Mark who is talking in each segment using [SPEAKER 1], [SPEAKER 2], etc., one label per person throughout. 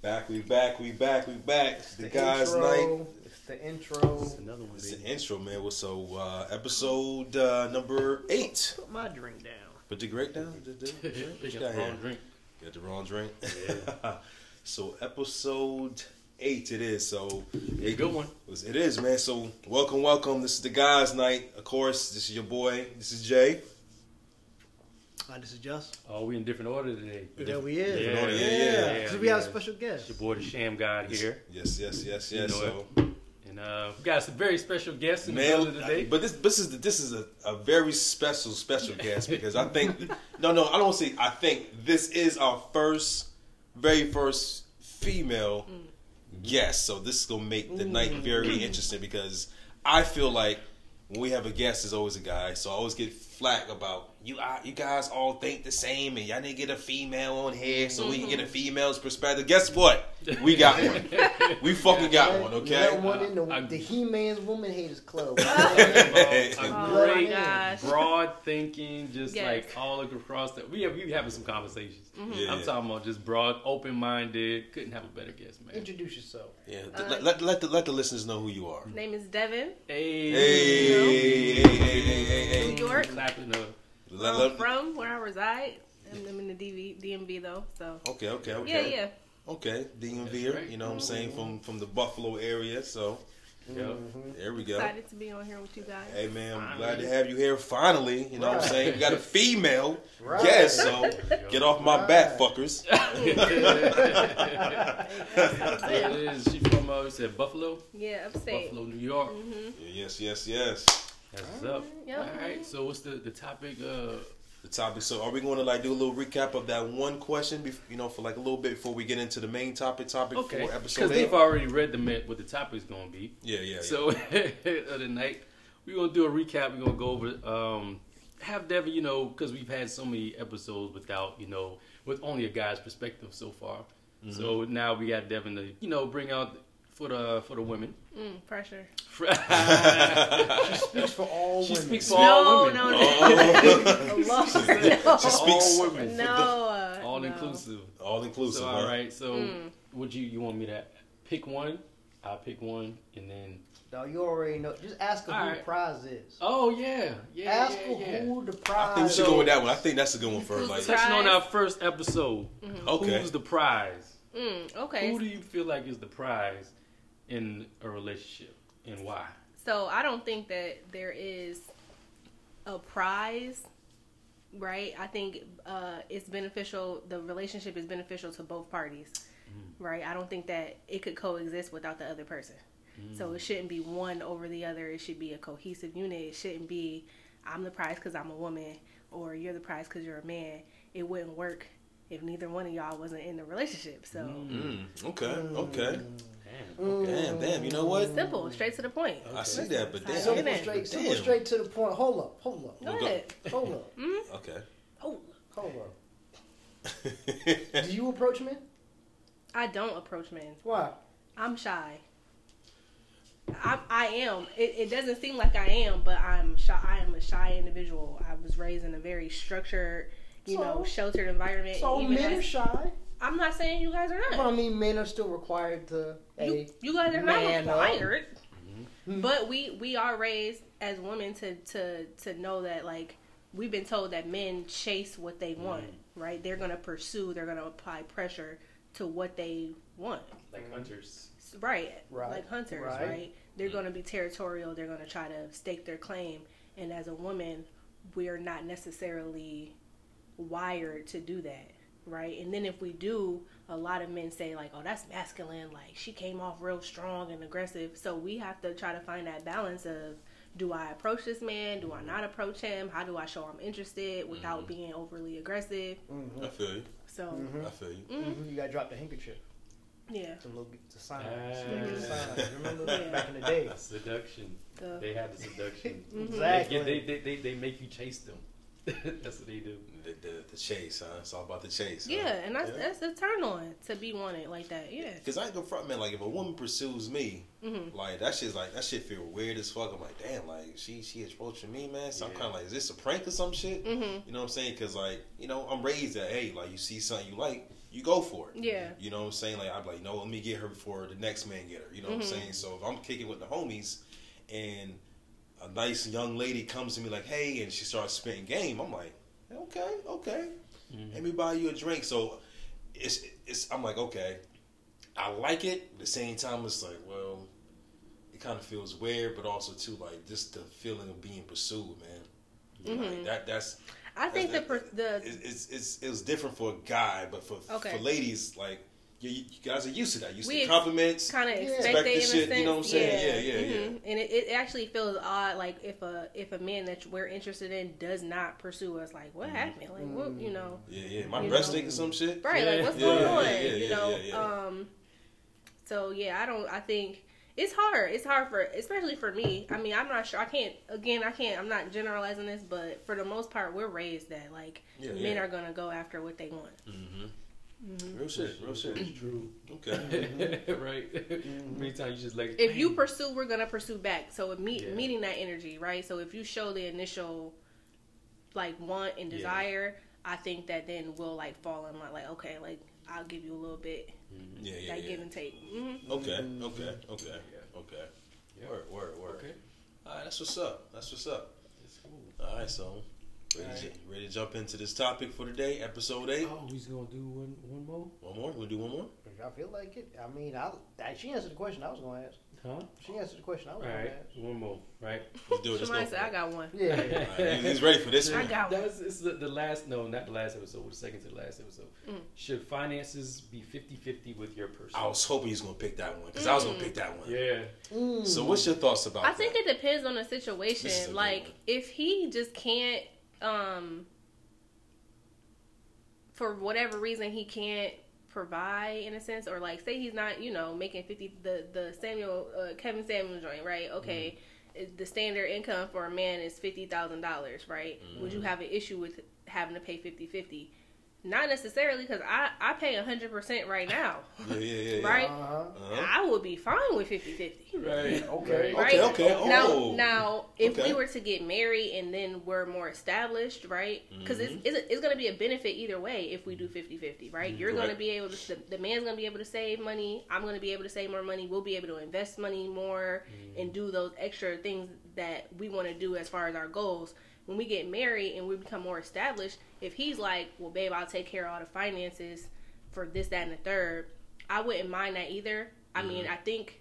[SPEAKER 1] Back, we back, we back, we back. It's the,
[SPEAKER 2] The
[SPEAKER 1] guys'
[SPEAKER 2] intro,
[SPEAKER 1] night.
[SPEAKER 2] It's the intro.
[SPEAKER 3] That's another one.
[SPEAKER 1] It's the intro, man. Well, So, uh, episode uh, number eight.
[SPEAKER 2] Put my drink down.
[SPEAKER 1] Put the great down.
[SPEAKER 3] You
[SPEAKER 1] what you
[SPEAKER 3] got
[SPEAKER 1] got
[SPEAKER 3] the wrong
[SPEAKER 1] here?
[SPEAKER 3] drink.
[SPEAKER 1] Got the wrong drink. so, episode eight it is. So,
[SPEAKER 3] a good one.
[SPEAKER 1] It is, man. So, welcome, welcome. This is the guys' night. Of course, this is your boy. This is Jay.
[SPEAKER 2] Hi, this is Just.
[SPEAKER 3] Oh, we in different order today.
[SPEAKER 2] There we is.
[SPEAKER 3] Yeah,
[SPEAKER 1] order, yeah,
[SPEAKER 2] yeah.
[SPEAKER 1] yeah,
[SPEAKER 2] Because
[SPEAKER 3] yeah,
[SPEAKER 2] we have a
[SPEAKER 3] yeah.
[SPEAKER 2] special
[SPEAKER 3] It's
[SPEAKER 2] guest.
[SPEAKER 3] your boy, the Sham God here,
[SPEAKER 1] Yes, yes, yes,
[SPEAKER 3] You
[SPEAKER 1] yes.
[SPEAKER 3] know
[SPEAKER 1] so,
[SPEAKER 3] and uh, we got some very special guests in the
[SPEAKER 1] Man,
[SPEAKER 3] middle of the day.
[SPEAKER 1] but this this is this is a, a very special special guest because I think no no I don't say I think this is our first very first female guest so this is gonna make the night very interesting because I feel like when we have a guest there's always a guy so I always get flack about you uh, you guys all think the same and y'all need to get a female on here so we can get a female's perspective guess what we got one we fucking got one okay
[SPEAKER 2] Let one in the,
[SPEAKER 3] I-
[SPEAKER 2] the He-Man's Woman Haters Club.
[SPEAKER 1] Hey.
[SPEAKER 3] a
[SPEAKER 2] Oh
[SPEAKER 3] great,
[SPEAKER 4] gosh.
[SPEAKER 3] broad thinking, just
[SPEAKER 4] Yes.
[SPEAKER 3] like all across that. We have we having some conversations.
[SPEAKER 1] Yeah.
[SPEAKER 3] I'm talking about just broad, open minded. Couldn't have a better guest, man.
[SPEAKER 2] Introduce yourself.
[SPEAKER 1] Yeah,
[SPEAKER 4] Uh,
[SPEAKER 1] let, let, let, the, let the listeners know who you are.
[SPEAKER 4] Name is Devin.
[SPEAKER 3] Hey,
[SPEAKER 1] Hey, hey, hey, hey, hey, hey.
[SPEAKER 4] New York.
[SPEAKER 3] clapping up.
[SPEAKER 1] Let-
[SPEAKER 4] From,
[SPEAKER 1] let-
[SPEAKER 4] from where I reside. I'm I'm in the DV, DMV though, so
[SPEAKER 1] okay, okay,
[SPEAKER 4] yeah,
[SPEAKER 1] okay.
[SPEAKER 4] yeah.
[SPEAKER 1] Okay, DMV,
[SPEAKER 3] right.
[SPEAKER 1] you know what I'm saying, from from the Buffalo area. So,
[SPEAKER 3] Yeah.
[SPEAKER 1] there we go.
[SPEAKER 4] Excited to be on here with you guys.
[SPEAKER 1] Hey, man, I'm
[SPEAKER 3] Finally.
[SPEAKER 1] glad to have you here finally. You know what I'm saying? We got a female
[SPEAKER 2] Right.
[SPEAKER 1] guest, so get off my back, fuckers.
[SPEAKER 3] There it is. She from uh, you said Buffalo,
[SPEAKER 4] Yeah, upstate.
[SPEAKER 3] Buffalo, New York.
[SPEAKER 4] hmm
[SPEAKER 1] yes, yes, yes.
[SPEAKER 3] That's what's up.
[SPEAKER 4] Yep.
[SPEAKER 3] All right. So what's the the topic? Uh,
[SPEAKER 1] The topic. So, are we going to like do a little recap of that one question, bef- you know, for like a little bit before we get into the main topic? Topic
[SPEAKER 3] okay.
[SPEAKER 1] for
[SPEAKER 3] Because
[SPEAKER 1] episode
[SPEAKER 3] they've already read the ma- what the topic's gonna be.
[SPEAKER 1] Yeah, yeah, yeah.
[SPEAKER 3] So of the night, we're gonna do a recap. We're gonna go over, um, have Devin, you know, because we've had so many episodes without, you know, with only a guy's perspective so far.
[SPEAKER 1] Mm-hmm.
[SPEAKER 3] So now we got Devin to, you know, bring out for the for the women.
[SPEAKER 4] Mm, pressure.
[SPEAKER 2] She speaks for all
[SPEAKER 3] she
[SPEAKER 2] women.
[SPEAKER 3] speaks for
[SPEAKER 4] No,
[SPEAKER 3] all women.
[SPEAKER 4] no, no.
[SPEAKER 1] Oh.
[SPEAKER 4] Allah.
[SPEAKER 1] she speaks
[SPEAKER 3] all women.
[SPEAKER 4] no, uh,
[SPEAKER 3] all
[SPEAKER 4] no.
[SPEAKER 3] inclusive.
[SPEAKER 1] all inclusive.
[SPEAKER 3] So all right. So
[SPEAKER 4] Mm.
[SPEAKER 3] would you you want me to pick one? I'll pick one, and then
[SPEAKER 2] No, you already know. Just ask her
[SPEAKER 3] All
[SPEAKER 2] who
[SPEAKER 3] right.
[SPEAKER 2] the prize is.
[SPEAKER 3] oh yeah, yeah,
[SPEAKER 2] ask
[SPEAKER 3] yeah,
[SPEAKER 2] her
[SPEAKER 3] yeah.
[SPEAKER 2] who the prize.
[SPEAKER 1] I think we should
[SPEAKER 2] is.
[SPEAKER 1] go with that one. I think that's a good one first.
[SPEAKER 4] Who's
[SPEAKER 1] Like,
[SPEAKER 3] Touching on our first episode,
[SPEAKER 1] okay.
[SPEAKER 3] who's the prize?
[SPEAKER 4] Mm, okay.
[SPEAKER 3] Who do you feel like is the prize in a relationship, and why?
[SPEAKER 4] So I don't think that there is a prize, right? I think uh, it's beneficial. The relationship is beneficial to both parties, right? I don't think that it could coexist without the other person. So it shouldn't be one over the other. It should be a cohesive unit. It shouldn't be I'm the prize because I'm a woman or you're the prize because you're a man. It wouldn't work if neither one of y'all wasn't in the relationship. So
[SPEAKER 1] Mm, okay, okay.
[SPEAKER 3] Damn.
[SPEAKER 1] Damn, damn. You know what?
[SPEAKER 4] simple, straight to the point.
[SPEAKER 1] I see that, but damn.
[SPEAKER 4] you
[SPEAKER 2] Simple,
[SPEAKER 4] Damn.
[SPEAKER 2] straight, simple, straight to the point. Hold up, hold up,
[SPEAKER 4] Go ahead.
[SPEAKER 2] hold up,
[SPEAKER 4] Mm-hmm.
[SPEAKER 1] Okay.
[SPEAKER 4] Oh,
[SPEAKER 2] hold up. Do you approach men?
[SPEAKER 4] I don't approach men.
[SPEAKER 2] Why?
[SPEAKER 4] I'm shy. I, I am. It, it doesn't seem like I am, but I'm shy. I am a shy individual. I was raised in a very structured, you know, sheltered environment.
[SPEAKER 2] So
[SPEAKER 4] Even
[SPEAKER 2] men are shy.
[SPEAKER 4] I'm not saying you guys are
[SPEAKER 2] But
[SPEAKER 4] not.
[SPEAKER 2] I mean, men are still required to.
[SPEAKER 4] You,
[SPEAKER 2] Hey,
[SPEAKER 4] you guys are not
[SPEAKER 2] man up.
[SPEAKER 4] required,
[SPEAKER 2] Mhm.
[SPEAKER 4] but we we are raised as women to to to know that like we've been told that men chase what they want. Right? They're gonna pursue. They're gonna apply pressure to what they want.
[SPEAKER 3] Like hunters.
[SPEAKER 4] Right.
[SPEAKER 2] Right.
[SPEAKER 4] Like hunters,
[SPEAKER 2] Right.
[SPEAKER 4] right? They're going to be territorial. They're going to try to stake their claim. And as a woman, we're not necessarily wired to do that, right? And then if we do, a lot of men say like, "Oh, that's masculine. Like she came off real strong and aggressive." So we have to try to find that balance of do I approach this man? Do I not approach him? How do I show I'm interested without being overly aggressive?
[SPEAKER 2] Mhm.
[SPEAKER 1] I feel you.
[SPEAKER 4] So,
[SPEAKER 2] Mhm.
[SPEAKER 1] I feel you.
[SPEAKER 4] mm,
[SPEAKER 2] Mhm. You gotta drop the handkerchief.
[SPEAKER 4] yeah.
[SPEAKER 2] It's a little, it's sign. It's sign. Remember
[SPEAKER 4] Yeah.
[SPEAKER 2] back in the day?
[SPEAKER 3] Seduction.
[SPEAKER 4] The,
[SPEAKER 3] They have the seduction.
[SPEAKER 4] Mhm.
[SPEAKER 2] Exactly.
[SPEAKER 3] They, they, they, they make you chase them. That's what they do.
[SPEAKER 1] The, the, the chase, huh? It's all about the chase. Huh?
[SPEAKER 4] Yeah, and that's
[SPEAKER 1] Yeah.
[SPEAKER 4] that's a turn on to be wanted like that. Yeah.
[SPEAKER 1] Cause I ain't gonna front man. Like if a woman pursues me,
[SPEAKER 4] hmm
[SPEAKER 1] like that shit's like that shit feel weird as fuck. I'm like, damn, like she she approaching me, man. So I'm kind of like, is this a prank or some shit?
[SPEAKER 4] hmm
[SPEAKER 1] You know what I'm saying? Cause like you know I'm raised that hey, like you see something you like, you go for it.
[SPEAKER 4] Yeah.
[SPEAKER 1] You know what I'm saying? Like I'm like, no, let me get her before the next man get her. You know
[SPEAKER 4] Mm-hmm.
[SPEAKER 1] what I'm saying? So if I'm kicking with the homies and a nice young lady comes to me like, hey, and she starts spitting game, I'm like, okay, okay. Let me buy you a drink. So it's it's I'm like, okay. I like it. At the same time it's like, well, it kind of feels weird, but also too like just the feeling of being pursued, man. Like, that that's
[SPEAKER 4] Mm-hmm. I think the
[SPEAKER 1] that's-
[SPEAKER 4] the
[SPEAKER 1] it's, it's it's it was different for a guy, but for
[SPEAKER 4] Okay.
[SPEAKER 1] for ladies, like you, you guys are used to that. Used
[SPEAKER 4] We
[SPEAKER 1] to compliments.
[SPEAKER 4] kind of
[SPEAKER 2] Yeah.
[SPEAKER 4] expect
[SPEAKER 1] the shit, you know what I'm saying? Yeah, yeah, yeah.
[SPEAKER 4] mhm. And it, it actually feels odd, like if a if a man that we're interested in does not pursue us, like
[SPEAKER 1] Mm-hmm.
[SPEAKER 4] what happened? Like what you know?
[SPEAKER 1] Yeah, yeah. My breast
[SPEAKER 4] know.
[SPEAKER 1] stink or some shit.
[SPEAKER 4] Right,
[SPEAKER 3] Yeah.
[SPEAKER 4] like what's
[SPEAKER 1] Yeah,
[SPEAKER 4] going
[SPEAKER 1] yeah,
[SPEAKER 4] on?
[SPEAKER 1] yeah, yeah,
[SPEAKER 4] you know.
[SPEAKER 1] yeah, yeah.
[SPEAKER 4] Um. So yeah, I don't. I think it's hard. It's hard for, especially for me. I mean, I'm not sure. I can't. Again, I can't. I'm not generalizing this, but for the most part, we're raised that like
[SPEAKER 1] Yeah,
[SPEAKER 4] men
[SPEAKER 1] yeah.
[SPEAKER 4] are gonna go after what they want. Mm-hmm.
[SPEAKER 1] Real shit, real shit.
[SPEAKER 3] It's true.
[SPEAKER 1] Okay. Mm-hmm.
[SPEAKER 3] right. Mm-hmm. Many times you just like
[SPEAKER 4] if you pursue, we're gonna pursue back. So if meet,
[SPEAKER 3] Yeah.
[SPEAKER 4] meeting that energy, right? So if you show the initial like want and
[SPEAKER 3] Yeah.
[SPEAKER 4] desire, I think that then we'll like fall in line. Like okay, like I'll give you a little bit,
[SPEAKER 1] Yeah, yeah,
[SPEAKER 4] like
[SPEAKER 1] yeah.
[SPEAKER 4] give and take. hmm
[SPEAKER 1] Okay, okay, okay,
[SPEAKER 3] Yeah.
[SPEAKER 1] okay.
[SPEAKER 3] Yeah.
[SPEAKER 1] Word, word, word.
[SPEAKER 3] Okay.
[SPEAKER 1] All right, that's what's up. That's what's up.
[SPEAKER 3] It's cool.
[SPEAKER 1] All right, so ready, to, ready to jump into this topic for today, episode eight.
[SPEAKER 3] Oh, he's gonna do one one more,
[SPEAKER 1] One more. We'll do one more.
[SPEAKER 2] If y'all feel like it, I mean, I, I she answered the question I was going to ask.
[SPEAKER 3] huh?
[SPEAKER 2] She answered the question I was
[SPEAKER 3] All
[SPEAKER 2] going
[SPEAKER 3] right,
[SPEAKER 2] to ask.
[SPEAKER 3] one more, right?
[SPEAKER 1] Let's do it.
[SPEAKER 4] Somebody said I got one.
[SPEAKER 2] Yeah.
[SPEAKER 1] All right, he's ready for this
[SPEAKER 4] I
[SPEAKER 1] one.
[SPEAKER 4] got one.
[SPEAKER 3] That's this is the, the last no, not the last episode, the second to the last episode.
[SPEAKER 4] Mm.
[SPEAKER 3] Should finances be 50-50 with your person?
[SPEAKER 1] I was hoping he's gonna pick that one because I was gonna pick that one.
[SPEAKER 3] Yeah.
[SPEAKER 1] So, what's your thoughts about?
[SPEAKER 4] I think it depends on the
[SPEAKER 1] This is a
[SPEAKER 4] situation. Like if he just can't, um, for whatever reason, he can't provide in a sense, or like say he's not, you know, making fifty the the Samuel uh, Kevin Samuel joint, right? Okay,
[SPEAKER 1] Mm-hmm.
[SPEAKER 4] the standard income for a man is fifty thousand dollars, right? Would
[SPEAKER 1] Mm-hmm.
[SPEAKER 4] you have an issue with having to pay 50-50? Not necessarily, because I I pay hundred percent right now,
[SPEAKER 1] Yeah, yeah, yeah. yeah.
[SPEAKER 4] right?
[SPEAKER 2] Uh-huh.
[SPEAKER 1] Uh-huh.
[SPEAKER 4] I would be fine with 50-50.
[SPEAKER 3] Right.
[SPEAKER 2] Okay.
[SPEAKER 3] Right.
[SPEAKER 1] Okay, okay.
[SPEAKER 4] Now,
[SPEAKER 1] Oh.
[SPEAKER 4] now, if
[SPEAKER 1] Okay.
[SPEAKER 4] we were to get married and then we're more established, right? Because
[SPEAKER 1] Mm-hmm.
[SPEAKER 4] it's, it's, it's going to be a benefit either way if we do 50-50, right? You're going to be able to, the, the man's going to be able to save money. I'm going to be able to save more money. We'll be able to invest money more
[SPEAKER 1] Mm-hmm.
[SPEAKER 4] and do those extra things that we want to do as far as our goals. When we get married and we become more established, if he's like, well, babe, I'll take care of all the finances for this, that, and the third, I wouldn't mind that either. I mean,
[SPEAKER 1] Mm-hmm.
[SPEAKER 4] I think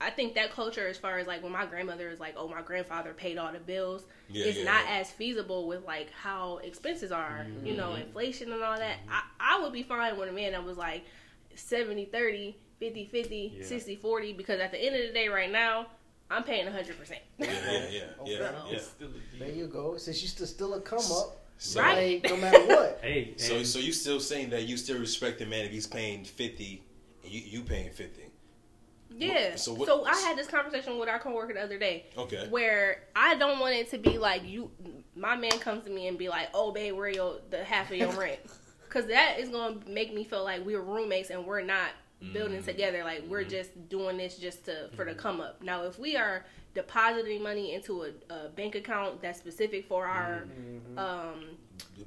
[SPEAKER 4] I think that culture, as far as like when my grandmother is like, oh, my grandfather paid all the bills,
[SPEAKER 1] Yeah,
[SPEAKER 4] it's
[SPEAKER 1] yeah,
[SPEAKER 4] not
[SPEAKER 1] yeah.
[SPEAKER 4] as feasible with like how expenses are, you know,
[SPEAKER 1] Mm-hmm.
[SPEAKER 4] inflation and all that. I, I would be fine with a man that was like 70 30, 50 50,
[SPEAKER 3] Yeah.
[SPEAKER 4] 60 40, because at the end of the day, right now, I'm paying 100%.
[SPEAKER 1] Yeah, yeah, yeah, yeah, yeah.
[SPEAKER 3] It's still a
[SPEAKER 2] There you go. Since you still still a come up,
[SPEAKER 1] So,
[SPEAKER 4] Right.
[SPEAKER 2] like, no matter what.
[SPEAKER 3] Hey,
[SPEAKER 1] so,
[SPEAKER 3] and-
[SPEAKER 1] so you still saying that you still respect the man if he's paying fifty and you you paying fifty?
[SPEAKER 4] Yeah.
[SPEAKER 1] So
[SPEAKER 4] So, I had this conversation with our coworker the other day.
[SPEAKER 1] Okay.
[SPEAKER 4] Where I don't want it to be like you, my man comes to me and be like, "Oh, babe, where your the half of your rent?" Because that is gonna make me feel like we're roommates and we're not building
[SPEAKER 1] Mm.
[SPEAKER 4] together. Like we're just doing this just to for the come up. Now, if we are depositing money into a, a bank account that's specific for our um,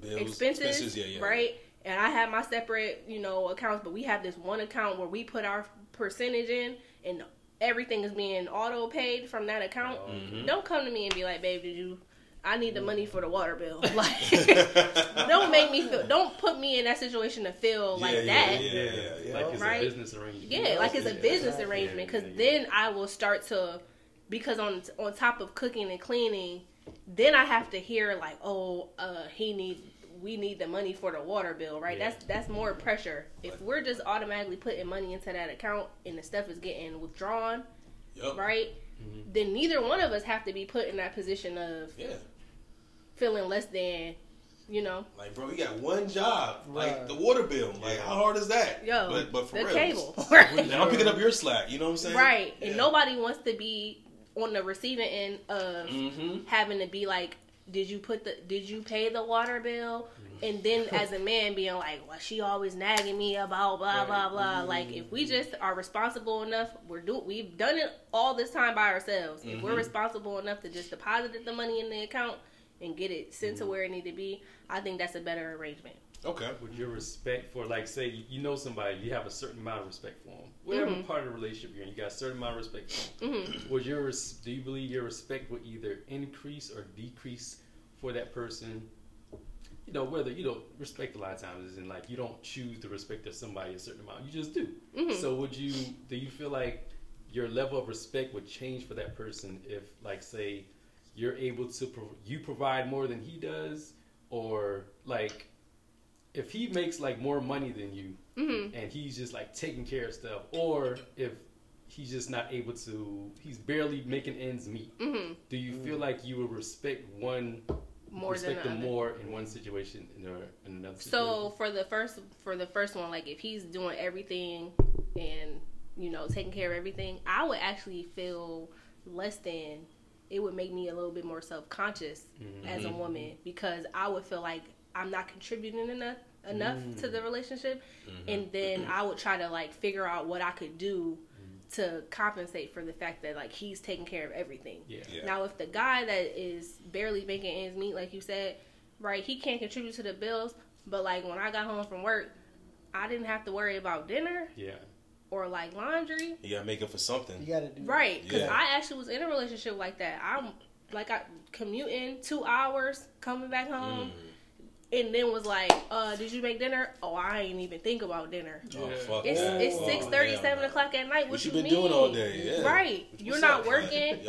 [SPEAKER 1] bills,
[SPEAKER 4] expenses,
[SPEAKER 1] yeah, yeah.
[SPEAKER 4] right? And I have my separate, you know, accounts, but we have this one account where we put our percentage in, and everything is being auto paid from that account.
[SPEAKER 1] Mm-hmm.
[SPEAKER 4] Don't come to me and be like, "Babe, did you?" I need the money for the water bill. Like, don't make me feel. Don't put me in that situation to feel like
[SPEAKER 1] Yeah, yeah,
[SPEAKER 4] that.
[SPEAKER 1] yeah, yeah, yeah.
[SPEAKER 3] like it's
[SPEAKER 4] Right?
[SPEAKER 3] a business arrangement.
[SPEAKER 4] Yeah, like it's a business
[SPEAKER 2] Yeah,
[SPEAKER 4] arrangement. Because
[SPEAKER 3] yeah, yeah.
[SPEAKER 4] then I will start to, because on on top of cooking and cleaning, then I have to hear like, oh, uh, he need, we need the money for the water bill, right?
[SPEAKER 3] Yeah.
[SPEAKER 4] That's that's more pressure. If we're just automatically putting money into that account and the stuff is getting withdrawn,
[SPEAKER 1] Yup.
[SPEAKER 4] right?
[SPEAKER 3] Mm-hmm.
[SPEAKER 4] Then neither one of us have to be put in that position of
[SPEAKER 1] Yeah.
[SPEAKER 4] feeling less than, you know,
[SPEAKER 1] Like, bro, you got one job, like the water bill. Like, how hard is that?
[SPEAKER 4] yo,
[SPEAKER 1] but but for
[SPEAKER 4] the
[SPEAKER 1] real,
[SPEAKER 4] cable,
[SPEAKER 1] And I'm picking up your slack. You know what I'm saying?
[SPEAKER 4] right? And nobody wants to be on the receiving end of
[SPEAKER 1] Mhm.
[SPEAKER 4] having to be like, did you put the, did you pay the water bill? And then as a man being like, well, she always nagging me about blah blah blah. Mm-hmm. Like if we just are responsible enough, we're do we've done it all this time by ourselves. If we're mm-hmm. responsible enough to just deposit the money in the account and get it sent to mm-hmm. where it need to be, I think that's a better arrangement.
[SPEAKER 1] Okay.
[SPEAKER 3] Would your respect for, like, say you- you know somebody, you have a certain amount of respect for them. Whatever
[SPEAKER 4] Mhm.
[SPEAKER 3] part of the relationship you're in, you got a certain amount of respect for them.
[SPEAKER 4] Mhm.
[SPEAKER 3] Would your do you believe your respect would either increase or decrease for that person? You know, whether you know respect a lot of times is in like you don't choose to respect of somebody a certain amount, you just do.
[SPEAKER 4] Mhm.
[SPEAKER 3] So would you do you feel like your level of respect would change for that person if like say you're able to pro- you provide more than he does or like if he makes like more money than you
[SPEAKER 4] Mhm.
[SPEAKER 3] and he's just like taking care of stuff or if he's just not able to he's barely making ends meet
[SPEAKER 4] Mhm.
[SPEAKER 3] do you feel like you would respect one
[SPEAKER 4] More
[SPEAKER 3] respect
[SPEAKER 4] than the
[SPEAKER 3] them
[SPEAKER 4] other.
[SPEAKER 3] more in one situation in, or in another situation
[SPEAKER 4] So for the first for the first one, like if he's doing everything and you know taking care of everything, I would actually feel less than. It would make me a little bit more self conscious as a woman because I would feel like I'm not contributing enough enough to mm. the relationship, mm-hmm. and then mm-hmm. I would try to like figure out what I could do mm-hmm. to compensate for the fact that like he's taking care of everything.
[SPEAKER 3] yeah
[SPEAKER 1] Yeah.
[SPEAKER 4] Now, if the guy that is barely making ends meet, like you said, right, he can't contribute to the bills. But like when I got home from work, I didn't have to worry about dinner
[SPEAKER 3] yeah
[SPEAKER 4] or like laundry,
[SPEAKER 1] You gotta make up for something.
[SPEAKER 2] You gotta do
[SPEAKER 4] right? Because
[SPEAKER 1] Yeah.
[SPEAKER 4] I actually was in a relationship like that. I'm like I commuting two hours, coming back home,
[SPEAKER 1] Mm.
[SPEAKER 4] And then was like, uh, "Did you make dinner?" Oh, I ain't even think about dinner.
[SPEAKER 1] Oh, fuck
[SPEAKER 4] It's
[SPEAKER 1] that.
[SPEAKER 4] it's
[SPEAKER 1] Oh,
[SPEAKER 4] six thirty,
[SPEAKER 1] hell
[SPEAKER 4] seven o'clock at night. What,
[SPEAKER 1] What you
[SPEAKER 4] you
[SPEAKER 1] been
[SPEAKER 4] mean?
[SPEAKER 1] doing all day? Yeah.
[SPEAKER 4] Right.
[SPEAKER 1] What's
[SPEAKER 4] You're not
[SPEAKER 1] man?
[SPEAKER 4] working.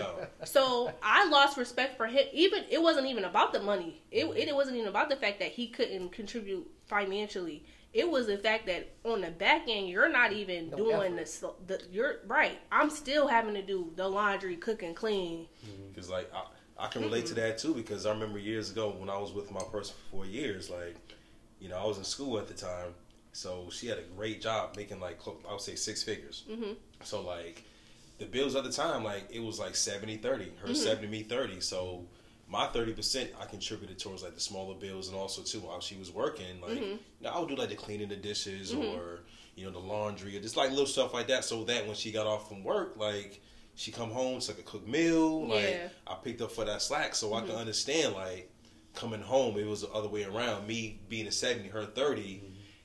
[SPEAKER 4] So I lost respect for him. Even it wasn't even about the money. It it wasn't even about the fact that he couldn't contribute financially. It was the fact that on the back end, you're not even
[SPEAKER 2] No
[SPEAKER 4] doing
[SPEAKER 2] effort.
[SPEAKER 4] the, the. You're right. I'm still having to do the laundry, cook, and clean.
[SPEAKER 1] Because like I, I can relate to that too because I remember years ago when I was with my person for four years, like you know I was in school at the time, so she had a great job making like I would say six figures.
[SPEAKER 4] Mhm.
[SPEAKER 1] So like the bills at the time, like it was like 70-30.
[SPEAKER 4] Mm-hmm.
[SPEAKER 1] her seventy, me thirty. So my thirty percent I contributed towards like the smaller bills and also too while she was working, like
[SPEAKER 4] Mm-hmm.
[SPEAKER 1] you know I would do like the cleaning the dishes or you know the laundry or just like little stuff like that, so that when she got off from work, like she come home, so I a cook meal. Like
[SPEAKER 4] Yeah. Mm-hmm.
[SPEAKER 1] I picked up for that slack, so I can understand like coming home. It was the other way around. Me being a seventy, her 30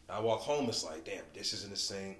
[SPEAKER 1] I walk home. It's like damn, this isn't the same.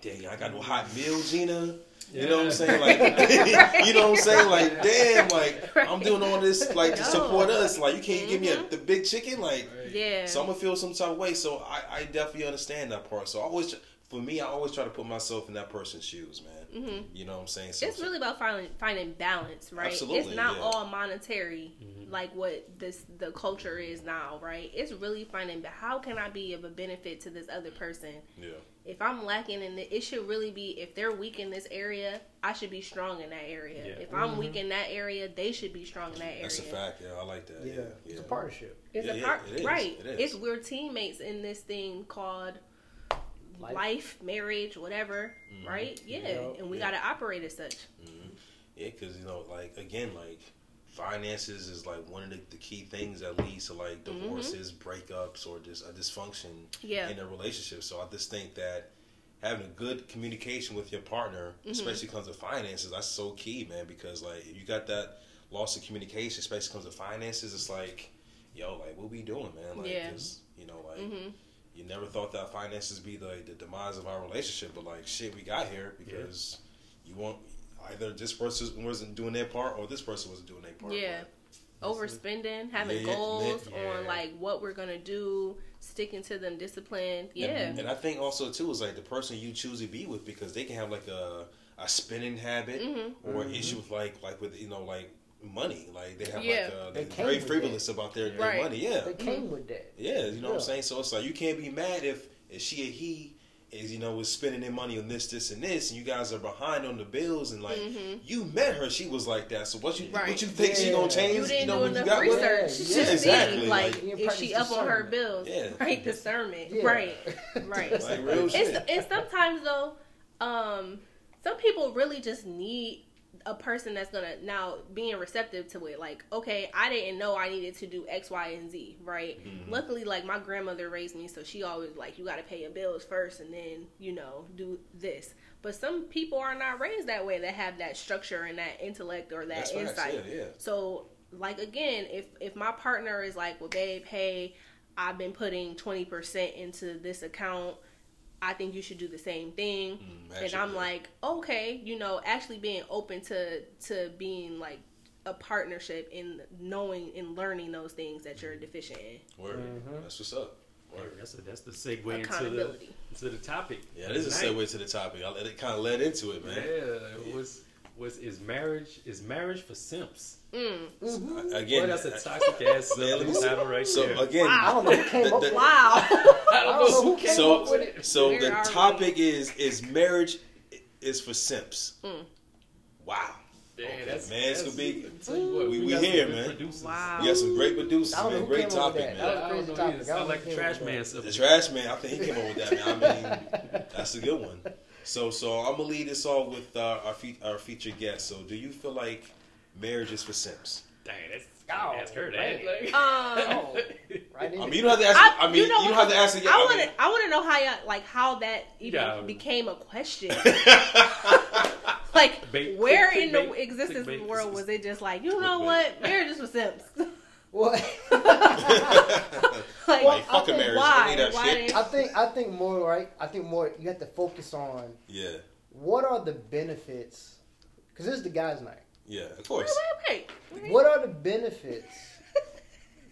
[SPEAKER 1] Dang, I got no hot meal, Gina. You know what I'm saying? Like, you know what I'm saying? Like, damn, like I'm doing all this like to
[SPEAKER 4] No.
[SPEAKER 1] support us. Like, you can't give me a,
[SPEAKER 4] Mhm.
[SPEAKER 1] the big chicken. Like,
[SPEAKER 4] Yeah.
[SPEAKER 1] so I'm gonna feel some type of way. So I, I definitely understand that part. So I always, for me, I always try to put myself in that person's shoes, man.
[SPEAKER 4] Mhm.
[SPEAKER 1] You know what I'm saying? So,
[SPEAKER 4] It's really about finding finding balance, right?
[SPEAKER 1] Absolutely,
[SPEAKER 4] it's not
[SPEAKER 1] yeah.
[SPEAKER 4] all monetary like what this the culture is now, right? It's really finding how can I be of a benefit to this other person.
[SPEAKER 1] yeah,
[SPEAKER 4] If I'm lacking in it, it should really be if they're weak in this area, I should be strong in that area.
[SPEAKER 3] Yeah.
[SPEAKER 4] If I'm weak in that area, they should be strong in that area.
[SPEAKER 1] that's a fact. Yeah, I like that.
[SPEAKER 2] Yeah,
[SPEAKER 1] Yeah,
[SPEAKER 2] it's
[SPEAKER 1] yeah.
[SPEAKER 2] a partnership.
[SPEAKER 4] It's
[SPEAKER 1] Yeah,
[SPEAKER 4] a
[SPEAKER 1] yeah,
[SPEAKER 4] part,
[SPEAKER 1] it is.
[SPEAKER 4] right?
[SPEAKER 1] It is.
[SPEAKER 4] It's we're teammates in this thing called
[SPEAKER 2] Life.
[SPEAKER 4] life, marriage, whatever, mm-hmm. right? Yeah, and we
[SPEAKER 1] Yeah.
[SPEAKER 4] got to operate as such. Mm-hmm.
[SPEAKER 1] Yeah, because you know, like again, like finances is like one of the, the key things that leads to like mm-hmm. divorces, breakups, or just a dysfunction
[SPEAKER 4] Yeah.
[SPEAKER 1] in a relationship. So I just think that having a good communication with your partner,
[SPEAKER 4] Mm-hmm.
[SPEAKER 1] especially comes to finances, that's so key, man. Because like if you got that loss of communication, especially comes to finances, it's like, yo, like what we doing, man? Like,
[SPEAKER 4] Yeah.
[SPEAKER 1] you know, like. You never thought that finances be the the demise of our relationship, but like shit, we got here because you want either this person wasn't doing their part or this person wasn't doing their part.
[SPEAKER 4] Yeah. Overspending, having
[SPEAKER 1] Yeah, yeah,
[SPEAKER 4] goals
[SPEAKER 3] yeah.
[SPEAKER 4] on like what we're gonna do, sticking to them, disciplined. Yeah,
[SPEAKER 1] And, and I think also too is like the person you choose to be with because they can have like a a spending habit
[SPEAKER 4] Mm-hmm.
[SPEAKER 1] or issue with like like with you know like money like they have
[SPEAKER 4] Yeah.
[SPEAKER 1] like uh,
[SPEAKER 2] They
[SPEAKER 1] they're very
[SPEAKER 2] with
[SPEAKER 1] frivolous about their, their
[SPEAKER 4] Right.
[SPEAKER 1] money yeah
[SPEAKER 2] They came with that.
[SPEAKER 1] yeah you know what I'm saying so it's like you can't be mad if if she or he is you know was spending their money on this this and this and you guys are behind on the bills and like you met her she was like that so what you
[SPEAKER 4] Mm-hmm. Right.
[SPEAKER 1] what you think she gonna change
[SPEAKER 4] you didn't
[SPEAKER 1] know
[SPEAKER 4] do
[SPEAKER 1] when you
[SPEAKER 4] enough
[SPEAKER 1] got
[SPEAKER 4] research
[SPEAKER 2] Yeah,
[SPEAKER 4] to
[SPEAKER 1] exactly,
[SPEAKER 4] see
[SPEAKER 1] like-
[SPEAKER 4] like
[SPEAKER 2] You
[SPEAKER 4] if she up on her bills,
[SPEAKER 1] Yeah.
[SPEAKER 4] right? Discernment,
[SPEAKER 2] Yeah.
[SPEAKER 4] right, right.
[SPEAKER 1] like real shit
[SPEAKER 4] It's and sometimes though, um, some people really just need a person that's gonna now being receptive to it. Like, okay, I didn't know I needed to do X, Y, and Z. Right. Luckily, like my grandmother raised me, so she always like you got to pay your bills first, and then you know do this. But some people are not raised that way. That have that structure and that intellect or that insight.
[SPEAKER 1] yeah, yeah.
[SPEAKER 4] So, like again, if if my partner is like, well, babe, hey, I've been putting twenty percent into this account. I think you should do the same thing.
[SPEAKER 1] Mm,
[SPEAKER 4] and I'm like, okay, you know, actually being open to to being like a partnership in knowing and learning those things that you're deficient in.
[SPEAKER 1] Word.
[SPEAKER 2] Mhm.
[SPEAKER 1] That's what's up. Word.
[SPEAKER 3] That's a, that's the segue into the
[SPEAKER 4] Accountability.
[SPEAKER 3] into the topic.
[SPEAKER 1] Yeah, this is a segue to the topic. I, it kind of led into it,
[SPEAKER 3] Yeah,
[SPEAKER 1] man.
[SPEAKER 3] it was was is marriage is marriage for simps?
[SPEAKER 4] Mm.
[SPEAKER 2] Mhm.
[SPEAKER 1] Again,
[SPEAKER 3] Boy, that's a toxic ass
[SPEAKER 1] Man, let me see.
[SPEAKER 3] title right
[SPEAKER 1] so
[SPEAKER 3] there.
[SPEAKER 1] again,
[SPEAKER 2] I don't know who came
[SPEAKER 1] the- the-
[SPEAKER 2] with
[SPEAKER 4] Wow.
[SPEAKER 3] I
[SPEAKER 2] I don't know who came
[SPEAKER 1] So-
[SPEAKER 2] up with it.
[SPEAKER 1] So
[SPEAKER 4] Where
[SPEAKER 1] the
[SPEAKER 4] are we?
[SPEAKER 1] topic is is marriage is for simps.
[SPEAKER 4] Mm.
[SPEAKER 1] Wow.
[SPEAKER 3] Damn,
[SPEAKER 1] Okay,
[SPEAKER 3] that's,
[SPEAKER 1] man, it's
[SPEAKER 3] that's-
[SPEAKER 1] gonna be-
[SPEAKER 3] I what,
[SPEAKER 1] we- we
[SPEAKER 3] got
[SPEAKER 1] here, man.
[SPEAKER 3] producers.
[SPEAKER 4] Wow.
[SPEAKER 1] We got some great producers,
[SPEAKER 2] I know
[SPEAKER 1] man. Great topic,
[SPEAKER 2] with that.
[SPEAKER 1] man.
[SPEAKER 2] That was
[SPEAKER 3] I
[SPEAKER 2] a
[SPEAKER 3] don't
[SPEAKER 2] crazy
[SPEAKER 3] know,
[SPEAKER 2] topic.
[SPEAKER 3] it
[SPEAKER 2] I
[SPEAKER 3] like
[SPEAKER 2] know
[SPEAKER 3] the trash
[SPEAKER 2] came up with
[SPEAKER 3] man
[SPEAKER 2] that.
[SPEAKER 3] stuff.
[SPEAKER 1] The trash man, I think he came up with that, man. I mean, that's a good one. So, so I'm gonna lead this off with uh, our fe- our featured guest. So, do you feel like marriage is for simps?
[SPEAKER 3] Dang, that's
[SPEAKER 2] Oh,
[SPEAKER 3] ask her that.
[SPEAKER 2] man.
[SPEAKER 3] Like,
[SPEAKER 4] Um,
[SPEAKER 2] Right
[SPEAKER 1] I mean, you don't have to ask. I,
[SPEAKER 4] I-
[SPEAKER 1] mean,
[SPEAKER 4] you
[SPEAKER 1] you, don't have to ask.
[SPEAKER 4] I want to. I want to know how y'all, like how that even
[SPEAKER 3] Yeah.
[SPEAKER 4] became a question. like
[SPEAKER 3] Bait-
[SPEAKER 4] where
[SPEAKER 3] click-
[SPEAKER 4] in the
[SPEAKER 3] clickbait-
[SPEAKER 4] of
[SPEAKER 3] the
[SPEAKER 4] world was it just like you know
[SPEAKER 1] Clickbait.
[SPEAKER 4] what marriage is for simps?
[SPEAKER 2] What?
[SPEAKER 4] like
[SPEAKER 1] like
[SPEAKER 2] I
[SPEAKER 1] fucking
[SPEAKER 2] think
[SPEAKER 1] marriage.
[SPEAKER 4] why?
[SPEAKER 1] I
[SPEAKER 4] Why
[SPEAKER 2] I think I think more right. I think more. You have to focus on
[SPEAKER 1] Yeah,
[SPEAKER 2] what are the benefits. Because this is the guys' night.
[SPEAKER 1] Yeah, of course.
[SPEAKER 4] wait, wait. wait.
[SPEAKER 2] What are the benefits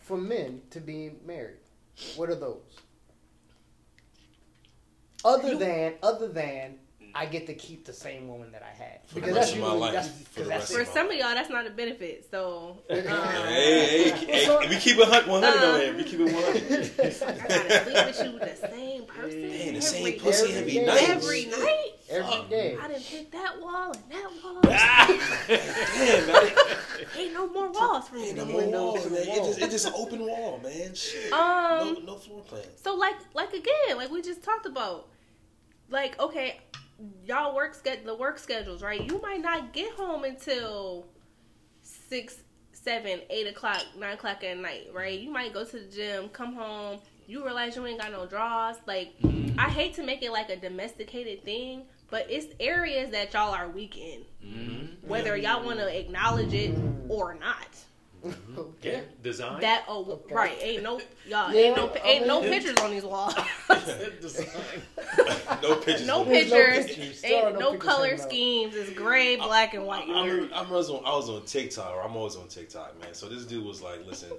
[SPEAKER 2] for men to being married? What are those? Other
[SPEAKER 4] You-
[SPEAKER 2] than other than I get to keep the same woman that I had.
[SPEAKER 1] For the
[SPEAKER 2] Because
[SPEAKER 1] rest
[SPEAKER 2] that's
[SPEAKER 1] of my
[SPEAKER 2] usually-
[SPEAKER 1] life.
[SPEAKER 2] that's-
[SPEAKER 1] For the
[SPEAKER 2] that's
[SPEAKER 1] rest.
[SPEAKER 4] For
[SPEAKER 1] of
[SPEAKER 4] some of y'all, that's not a benefit. So um,
[SPEAKER 1] Hey, hey, hey, we keep it hun- 100 on here. We keep it 100.
[SPEAKER 4] I gotta sleep with you with the same person
[SPEAKER 1] Man, the
[SPEAKER 4] every
[SPEAKER 1] pussy
[SPEAKER 2] every
[SPEAKER 1] every
[SPEAKER 2] day.
[SPEAKER 1] night.
[SPEAKER 4] every night.
[SPEAKER 2] Every day.
[SPEAKER 4] I didn't hit that wall and that wall.
[SPEAKER 1] Damn, man.
[SPEAKER 4] Ain't no more walls for me.
[SPEAKER 1] Ain't no more
[SPEAKER 4] hit.
[SPEAKER 1] walls,
[SPEAKER 2] no
[SPEAKER 1] man. It just, it just an open wall, man. Shit.
[SPEAKER 4] Um,
[SPEAKER 1] no, no floor plan.
[SPEAKER 4] So like like again, like we just talked about, like okay, y'all work ske- the work schedules, right? You might not get home until six, seven, eight o'clock, nine o'clock at night, right? You might go to the gym, come home, you realize you ain't got no draws. Like I hate to make it like a domesticated thing, but it's areas that y'all are weak in,
[SPEAKER 3] Mhm.
[SPEAKER 4] whether y'all want to acknowledge it or not.
[SPEAKER 3] Yeah,
[SPEAKER 2] okay.
[SPEAKER 3] design.
[SPEAKER 4] That oh
[SPEAKER 2] Okay.
[SPEAKER 4] right, ain't no y'all
[SPEAKER 2] Yeah,
[SPEAKER 4] ain't no ain't no pictures on these walls.
[SPEAKER 3] design.
[SPEAKER 1] no pictures.
[SPEAKER 4] No pictures.
[SPEAKER 2] pictures.
[SPEAKER 4] Ain't no,
[SPEAKER 2] no pictures
[SPEAKER 4] color schemes. It's gray, black, and white.
[SPEAKER 1] I, I'm, I'm was on, I was on TikTok, or I'm always on TikTok, man. So this dude was like, "Listen,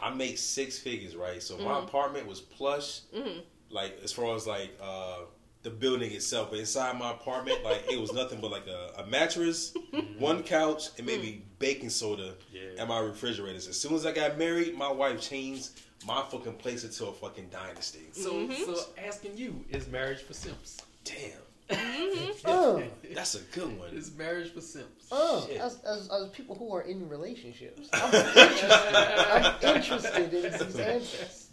[SPEAKER 1] I make six figures, right? So my
[SPEAKER 4] Mhm.
[SPEAKER 1] apartment was plush,
[SPEAKER 4] Mhm.
[SPEAKER 1] like as far as like uh, the building itself. But inside my apartment, like it was nothing but like a, a mattress, one couch, and maybe baking soda
[SPEAKER 3] Yeah.
[SPEAKER 1] and my refrigerators. As soon as I got married, my wife changed my fucking place into a fucking dynasty.
[SPEAKER 3] So,
[SPEAKER 4] Mhm.
[SPEAKER 3] so asking you, is marriage for simps?
[SPEAKER 1] Damn,
[SPEAKER 4] Mhm.
[SPEAKER 2] Uh,
[SPEAKER 1] that's a good one.
[SPEAKER 3] Is marriage for simps?
[SPEAKER 2] uh, as, as, as people who are in relationships, I'm interested, I'm interested in these answers.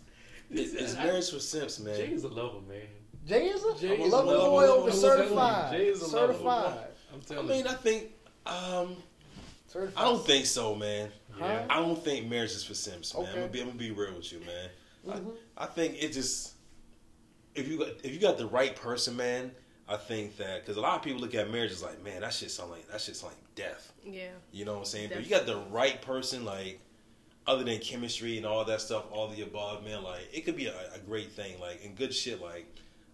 [SPEAKER 1] It's, it's marriage for simps, man.
[SPEAKER 3] Jay is a lover, man.
[SPEAKER 2] Jay is a,
[SPEAKER 3] Jay
[SPEAKER 2] I'm a
[SPEAKER 3] is a
[SPEAKER 2] lover
[SPEAKER 3] lover.
[SPEAKER 2] boy over certified.
[SPEAKER 3] Jay is a lover.
[SPEAKER 2] certified.
[SPEAKER 3] I'm
[SPEAKER 1] I
[SPEAKER 3] telling
[SPEAKER 1] mean,
[SPEAKER 3] you.
[SPEAKER 1] I think um,
[SPEAKER 2] Certified.
[SPEAKER 1] I don't think so, man.
[SPEAKER 3] Yeah.
[SPEAKER 1] I don't think marriage is for simps, man. I'm, gonna be, I'm gonna be real with you, man.
[SPEAKER 2] Mhm.
[SPEAKER 1] I, I think it just if you got if you got the right person, man. I think that because a lot of people look at marriage as like, man, that shit sound like that shit sound like death.
[SPEAKER 4] Yeah.
[SPEAKER 1] You know what I'm saying? But you got the right person, like other than chemistry and all that stuff, all the above, man. Like it could be a, a great thing, like and good shit. Like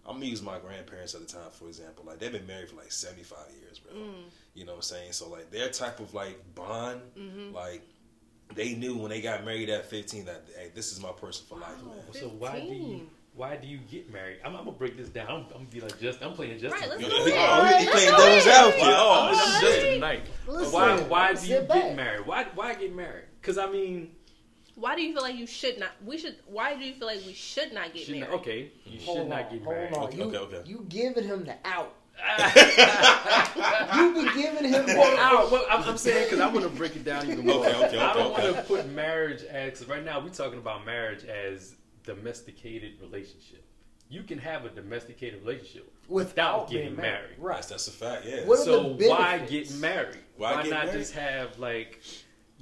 [SPEAKER 1] I'm gonna use my grandparents at the time, for example. Like they've been married for like 75 years, bro.
[SPEAKER 4] Mm.
[SPEAKER 1] You know what I'm saying? So like their type of like bond,
[SPEAKER 4] Mhm.
[SPEAKER 1] like they knew when they got married at 15 that hey, this is my person for life,
[SPEAKER 4] Wow.
[SPEAKER 1] man.
[SPEAKER 3] So why do you why do you get married? I'm, I'm gonna break this down. I'm, I'm gonna be like just I'm playing Justin.
[SPEAKER 4] Right, let's
[SPEAKER 1] You
[SPEAKER 4] go
[SPEAKER 1] know,
[SPEAKER 4] ahead.
[SPEAKER 1] he-
[SPEAKER 4] All
[SPEAKER 1] oh, he
[SPEAKER 4] right,
[SPEAKER 1] playing
[SPEAKER 4] let's go
[SPEAKER 1] devil's advocate. Oh,
[SPEAKER 3] I'm Justin tonight.
[SPEAKER 2] Listen,
[SPEAKER 3] why why do
[SPEAKER 2] sit
[SPEAKER 3] you
[SPEAKER 2] back.
[SPEAKER 3] get married? Why why get married? Because I mean,
[SPEAKER 4] Why do you feel like you should not? We should. Why do you feel like we should not get
[SPEAKER 3] should
[SPEAKER 4] married?
[SPEAKER 3] not, okay, you
[SPEAKER 2] Hold
[SPEAKER 3] should not get
[SPEAKER 2] hold
[SPEAKER 3] married.
[SPEAKER 2] on.
[SPEAKER 1] Okay,
[SPEAKER 2] you,
[SPEAKER 1] okay, okay.
[SPEAKER 2] You giving him the out.
[SPEAKER 3] you
[SPEAKER 2] You be giving him the
[SPEAKER 3] well,
[SPEAKER 2] out.
[SPEAKER 3] well, I'm, I'm saying because I want to break it down even more.
[SPEAKER 1] Okay, okay,
[SPEAKER 3] I don't
[SPEAKER 1] okay,
[SPEAKER 3] want to put marriage as cause right now we're talking about marriage as domesticated relationship. You can have a domesticated relationship without
[SPEAKER 2] being
[SPEAKER 3] getting married.
[SPEAKER 2] Right.
[SPEAKER 1] That's that's a fact. Yeah.
[SPEAKER 2] What
[SPEAKER 3] So why get married?
[SPEAKER 1] Why
[SPEAKER 3] Why,
[SPEAKER 1] get
[SPEAKER 3] not
[SPEAKER 1] married?
[SPEAKER 3] just have like,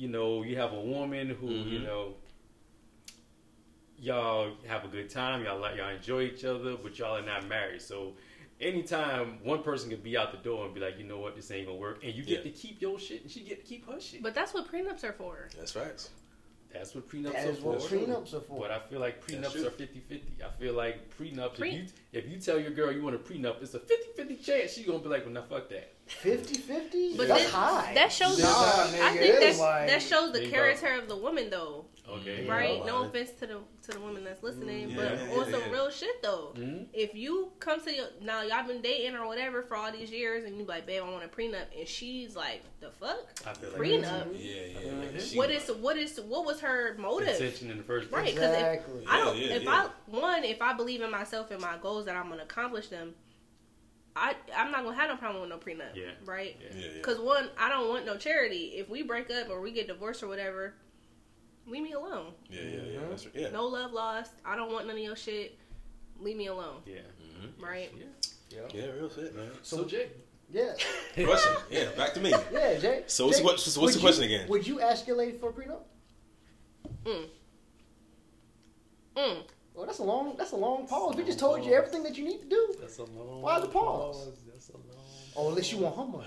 [SPEAKER 3] you know, you have a woman who
[SPEAKER 1] Mhm.
[SPEAKER 3] you know, y'all have a good time, y'all like y'all enjoy each other, but y'all are not married. So anytime one person can be out the door and be like, you know what, this ain't gonna work, and you get
[SPEAKER 1] Yeah.
[SPEAKER 3] to keep your shit, and she get to keep her shit.
[SPEAKER 4] But that's what prenups are for.
[SPEAKER 1] That's right.
[SPEAKER 3] That's what prenups
[SPEAKER 2] That
[SPEAKER 3] are
[SPEAKER 2] is
[SPEAKER 3] for.
[SPEAKER 2] what prenups are for.
[SPEAKER 3] But I feel like
[SPEAKER 1] That's
[SPEAKER 3] prenups are 50-50. I feel like prenups,
[SPEAKER 4] Pre-
[SPEAKER 3] if, you, if you tell your girl you want a prenup, it's a 50-50 chance she's going to be like, well, now fuck that.
[SPEAKER 2] 50-50?
[SPEAKER 4] But
[SPEAKER 2] That's
[SPEAKER 4] then-
[SPEAKER 2] high.
[SPEAKER 4] That shows.
[SPEAKER 2] Nah,
[SPEAKER 4] I think that
[SPEAKER 2] like-
[SPEAKER 4] that shows the character of the woman, though.
[SPEAKER 3] Okay.
[SPEAKER 4] Right?
[SPEAKER 1] Yeah,
[SPEAKER 4] No offense to the to the woman that's listening,
[SPEAKER 1] Mm,
[SPEAKER 4] but
[SPEAKER 1] yeah,
[SPEAKER 4] on
[SPEAKER 1] yeah,
[SPEAKER 4] some real shit though.
[SPEAKER 3] Mhm.
[SPEAKER 4] If you come to your now y'all been dating or whatever for all these years, and you like, babe, I want a prenup, and she's like, the fuck
[SPEAKER 3] I feel like
[SPEAKER 4] prenup.
[SPEAKER 1] Yeah, yeah. Like,
[SPEAKER 4] What is what is what was her motive?
[SPEAKER 3] intention in the first place.
[SPEAKER 4] Right, because
[SPEAKER 2] Exactly.
[SPEAKER 4] if I don't,
[SPEAKER 1] Yeah, yeah,
[SPEAKER 4] if
[SPEAKER 1] yeah.
[SPEAKER 4] I one, if I believe in myself and my goals that I'm gonna accomplish them, I I'm not gonna have no problem with no prenup.
[SPEAKER 3] Yeah.
[SPEAKER 4] Right.
[SPEAKER 3] Yeah.
[SPEAKER 1] Yeah, yeah.
[SPEAKER 4] Because one, I don't want no charity. If we break up or we get divorced or whatever, leave me alone.
[SPEAKER 1] Yeah, yeah, yeah.
[SPEAKER 2] Mhm.
[SPEAKER 1] That's right. Yeah.
[SPEAKER 4] No love lost. I don't want none of your shit. Leave me alone.
[SPEAKER 3] Yeah.
[SPEAKER 1] Mhm.
[SPEAKER 4] Right.
[SPEAKER 3] Yeah.
[SPEAKER 1] Yeah, real shit, man.
[SPEAKER 3] So, Jay,
[SPEAKER 2] Yeah.
[SPEAKER 1] Question. Yeah, back to me.
[SPEAKER 2] Yeah, Jay.
[SPEAKER 1] So what's
[SPEAKER 2] Jay,
[SPEAKER 1] the que- so what's
[SPEAKER 2] would
[SPEAKER 1] the
[SPEAKER 2] you-
[SPEAKER 1] question again?
[SPEAKER 2] Would you ask your lady for a prenup?
[SPEAKER 4] Mm. Mm.
[SPEAKER 2] Well, that's a long. That's a long pause. We just told you everything that you need to do.
[SPEAKER 3] that's a long.
[SPEAKER 2] Why the pause?
[SPEAKER 3] That's a long
[SPEAKER 2] Oh, unless you want her money.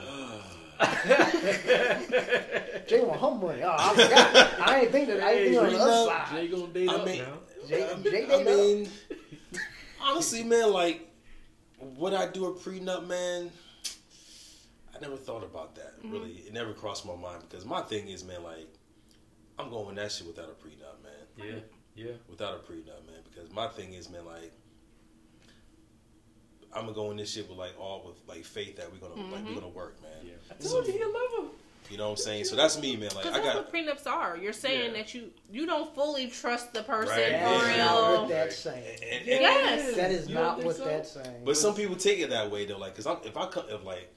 [SPEAKER 2] Jay want her money. Oh, I forgot. I ain't think that. I ain't think on the other side.
[SPEAKER 3] Jay gonna date
[SPEAKER 1] I
[SPEAKER 3] up
[SPEAKER 1] mean-
[SPEAKER 3] now.
[SPEAKER 2] Jay,
[SPEAKER 1] I
[SPEAKER 2] Jay
[SPEAKER 1] mean, I
[SPEAKER 2] date up.
[SPEAKER 1] honestly, man, like, would I do a prenup, man? I never thought about that.
[SPEAKER 4] Mm-hmm.
[SPEAKER 1] Really, it never crossed my mind because my thing is, man, like, I'm going that shit without a prenup, man.
[SPEAKER 3] Yeah. Yeah.
[SPEAKER 1] Without a prenup, man, because my thing is, man, like. I'm gonna go in this shit with like all with like faith that we're gonna like
[SPEAKER 4] Mm-hmm.
[SPEAKER 1] we're gonna work, man.
[SPEAKER 3] Yeah. I
[SPEAKER 1] So-
[SPEAKER 3] told you you love him.
[SPEAKER 1] You know what I'm saying? So that's me, man. Like
[SPEAKER 4] Because
[SPEAKER 1] I got
[SPEAKER 4] what prenups are. You're saying
[SPEAKER 3] Yeah.
[SPEAKER 4] that you you don't fully trust the person
[SPEAKER 1] Right.
[SPEAKER 4] For
[SPEAKER 1] Yeah.
[SPEAKER 2] not
[SPEAKER 4] real.
[SPEAKER 2] what that's saying.
[SPEAKER 1] and, and,
[SPEAKER 4] Yes.
[SPEAKER 2] That is
[SPEAKER 3] You don't
[SPEAKER 2] what
[SPEAKER 3] so?
[SPEAKER 2] that's saying.
[SPEAKER 1] But some people take it that way though, like, cause I'm, if I come, if like,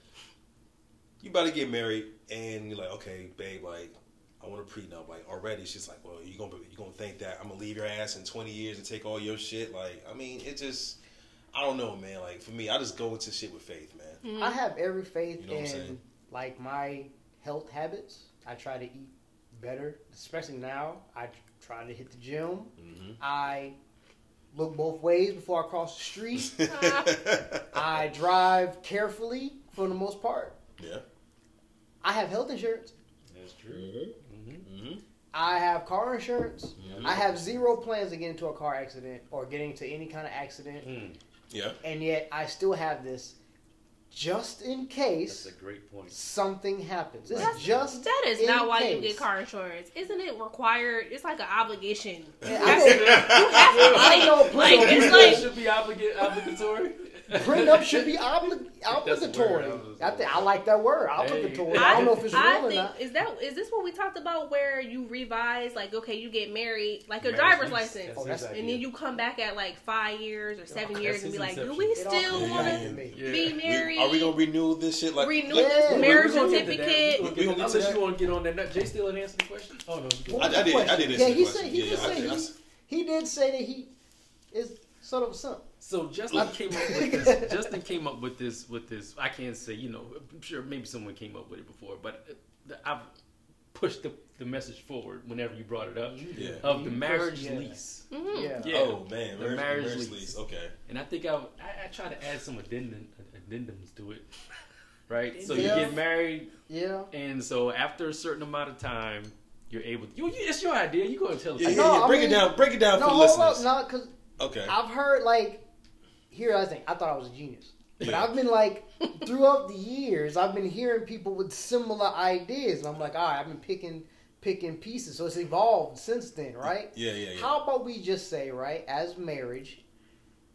[SPEAKER 1] you about to get married and you're like, okay, babe, like, I want a prenup. Like already, she's like, well, you gonna you gonna think that I'm gonna leave your ass in 20 years and take all your shit. Like, I mean, it just, I don't know, man. Like for me, I just go into shit with faith, man.
[SPEAKER 2] I have every faith
[SPEAKER 1] You know what I'm
[SPEAKER 2] in
[SPEAKER 1] saying?
[SPEAKER 2] like my health habits. I try to eat better, especially now. I try to hit the gym.
[SPEAKER 1] Mm-hmm.
[SPEAKER 2] I look both ways before I cross the street.
[SPEAKER 1] Mm-hmm.
[SPEAKER 2] I drive carefully for the most part.
[SPEAKER 1] yeah.
[SPEAKER 2] I have health insurance.
[SPEAKER 3] That's true.
[SPEAKER 1] Mm-hmm.
[SPEAKER 3] Mm-hmm.
[SPEAKER 1] Mm-hmm.
[SPEAKER 2] I have car insurance.
[SPEAKER 1] Mhm.
[SPEAKER 2] I have zero plans to get into a car accident or getting into any kind of accident.
[SPEAKER 3] Mm,
[SPEAKER 1] Yeah.
[SPEAKER 2] And yet I still have this just in case
[SPEAKER 3] that's a great point.
[SPEAKER 2] something happens. It's
[SPEAKER 4] That's-
[SPEAKER 2] just
[SPEAKER 4] That is
[SPEAKER 2] in
[SPEAKER 4] not why you get car insurance. Isn't it required? It's like an obligation.
[SPEAKER 2] Yeah, I
[SPEAKER 4] you have to
[SPEAKER 2] I
[SPEAKER 4] get
[SPEAKER 2] know
[SPEAKER 4] it.
[SPEAKER 2] plenty
[SPEAKER 4] Like
[SPEAKER 2] of
[SPEAKER 4] it's
[SPEAKER 2] people
[SPEAKER 4] like
[SPEAKER 3] should be obliga- obligatory.
[SPEAKER 2] Prenup should be obli- obligatory.
[SPEAKER 3] I
[SPEAKER 2] think I like that word, obligatory. I,
[SPEAKER 4] I,
[SPEAKER 2] don't know if it's real
[SPEAKER 4] I
[SPEAKER 2] or
[SPEAKER 4] think
[SPEAKER 2] not.
[SPEAKER 4] is that is this what we talked about where you revise like okay you get married like a driver's license
[SPEAKER 2] Oh, that's-
[SPEAKER 4] and then you come back at like five years or oh,
[SPEAKER 3] seven
[SPEAKER 4] years and be
[SPEAKER 3] his
[SPEAKER 4] like do we still want to
[SPEAKER 2] to me.
[SPEAKER 3] Yeah.
[SPEAKER 4] be
[SPEAKER 1] We-
[SPEAKER 4] married?
[SPEAKER 1] are we gonna renew this shit? Like,
[SPEAKER 4] renew
[SPEAKER 2] Yeah.
[SPEAKER 4] this marriage
[SPEAKER 3] We're gonna get to that.
[SPEAKER 4] certificate?
[SPEAKER 3] We're
[SPEAKER 1] gonna
[SPEAKER 3] gonna-
[SPEAKER 1] get
[SPEAKER 3] Unless you want to get on that. Not- Jay still didn't answer the question. Oh no. you
[SPEAKER 1] I,
[SPEAKER 2] was
[SPEAKER 1] I
[SPEAKER 2] the
[SPEAKER 1] did. I did.
[SPEAKER 2] Yeah,
[SPEAKER 1] answer
[SPEAKER 2] he
[SPEAKER 1] the
[SPEAKER 2] said
[SPEAKER 1] question.
[SPEAKER 2] he
[SPEAKER 1] yeah,
[SPEAKER 2] did say he, did say that he is sort of a simp.
[SPEAKER 3] So Justin came up with this. Justin came up with this. With this, I can't say. You know, I'm sure maybe someone came up with it before, but uh, I've pushed the, the message forward whenever you brought it up
[SPEAKER 1] Yeah.
[SPEAKER 3] of the marriage
[SPEAKER 2] yeah.
[SPEAKER 3] lease.
[SPEAKER 4] Mhm.
[SPEAKER 2] Yeah.
[SPEAKER 3] Yeah.
[SPEAKER 1] Oh man,
[SPEAKER 3] The
[SPEAKER 1] marriage,
[SPEAKER 3] marriage
[SPEAKER 1] marriage
[SPEAKER 3] lease.
[SPEAKER 1] lease. Okay.
[SPEAKER 3] And I think I, I, I try to add some addendum, addendums to it. Right. So
[SPEAKER 2] Yeah.
[SPEAKER 3] you get married,
[SPEAKER 2] Yeah.
[SPEAKER 3] and so after a certain amount of time, you're able. You, you, it's your idea. You go and tell us.
[SPEAKER 1] Yeah, yeah,
[SPEAKER 2] No,
[SPEAKER 1] yeah.
[SPEAKER 2] I
[SPEAKER 1] Break
[SPEAKER 2] mean-
[SPEAKER 1] it down. Break it down
[SPEAKER 2] No,
[SPEAKER 1] for the
[SPEAKER 2] hold up,
[SPEAKER 1] listeners.
[SPEAKER 2] no, because
[SPEAKER 1] Okay.
[SPEAKER 2] I've heard like here I think I thought I was a genius. But
[SPEAKER 1] Yeah.
[SPEAKER 2] I've been like throughout the years I've been hearing people with similar ideas and I'm like, all right, I've been picking picking pieces. So it's evolved since then, right?
[SPEAKER 1] Yeah, yeah, yeah.
[SPEAKER 2] How about we just say, right, as marriage,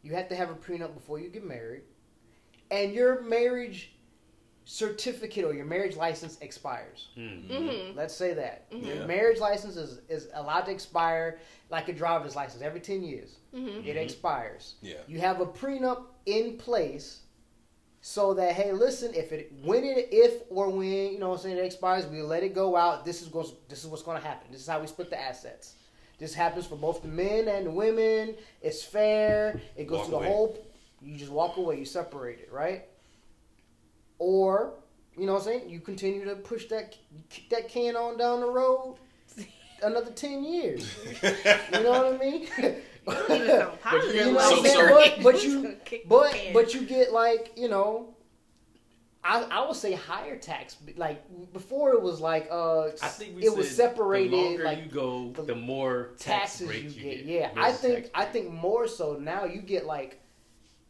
[SPEAKER 2] you have to have a prenup before you get married, and your marriage certificate or your marriage license expires.
[SPEAKER 3] Mm.
[SPEAKER 4] Mhm.
[SPEAKER 2] Let's say that.
[SPEAKER 4] Mhm.
[SPEAKER 2] Your marriage license is, is allowed to expire like a driver's license every 10 years.
[SPEAKER 4] Mhm.
[SPEAKER 2] It expires.
[SPEAKER 1] Yeah.
[SPEAKER 2] You have a prenup in place so that hey, listen, if it when it if or when, you know what I'm saying, it expires, we let it go out. This is goes this is what's gonna happen. This is how we split the assets. This happens for both the men and the women. It's fair. It goes
[SPEAKER 1] Walk
[SPEAKER 2] to the
[SPEAKER 1] away.
[SPEAKER 2] whole you just walk away, you separate it, right? Or, you know what I'm saying, you continue to push that kick that can on down the road another ten years. You know what I mean?
[SPEAKER 4] You don't even sound positive.
[SPEAKER 2] You know
[SPEAKER 1] what I'm saying?
[SPEAKER 2] But- but you- But but you get like you know I, I would say higher tax. Like before, it was like uh,
[SPEAKER 3] I think we
[SPEAKER 2] it was
[SPEAKER 3] said
[SPEAKER 2] separated.
[SPEAKER 3] The longer
[SPEAKER 2] like
[SPEAKER 3] you go,
[SPEAKER 2] the
[SPEAKER 3] the, more tax
[SPEAKER 2] taxes
[SPEAKER 3] break
[SPEAKER 2] you
[SPEAKER 3] you
[SPEAKER 2] get.
[SPEAKER 3] get.
[SPEAKER 2] Yeah,
[SPEAKER 3] There's
[SPEAKER 2] I
[SPEAKER 3] a
[SPEAKER 2] think I think more so now you get like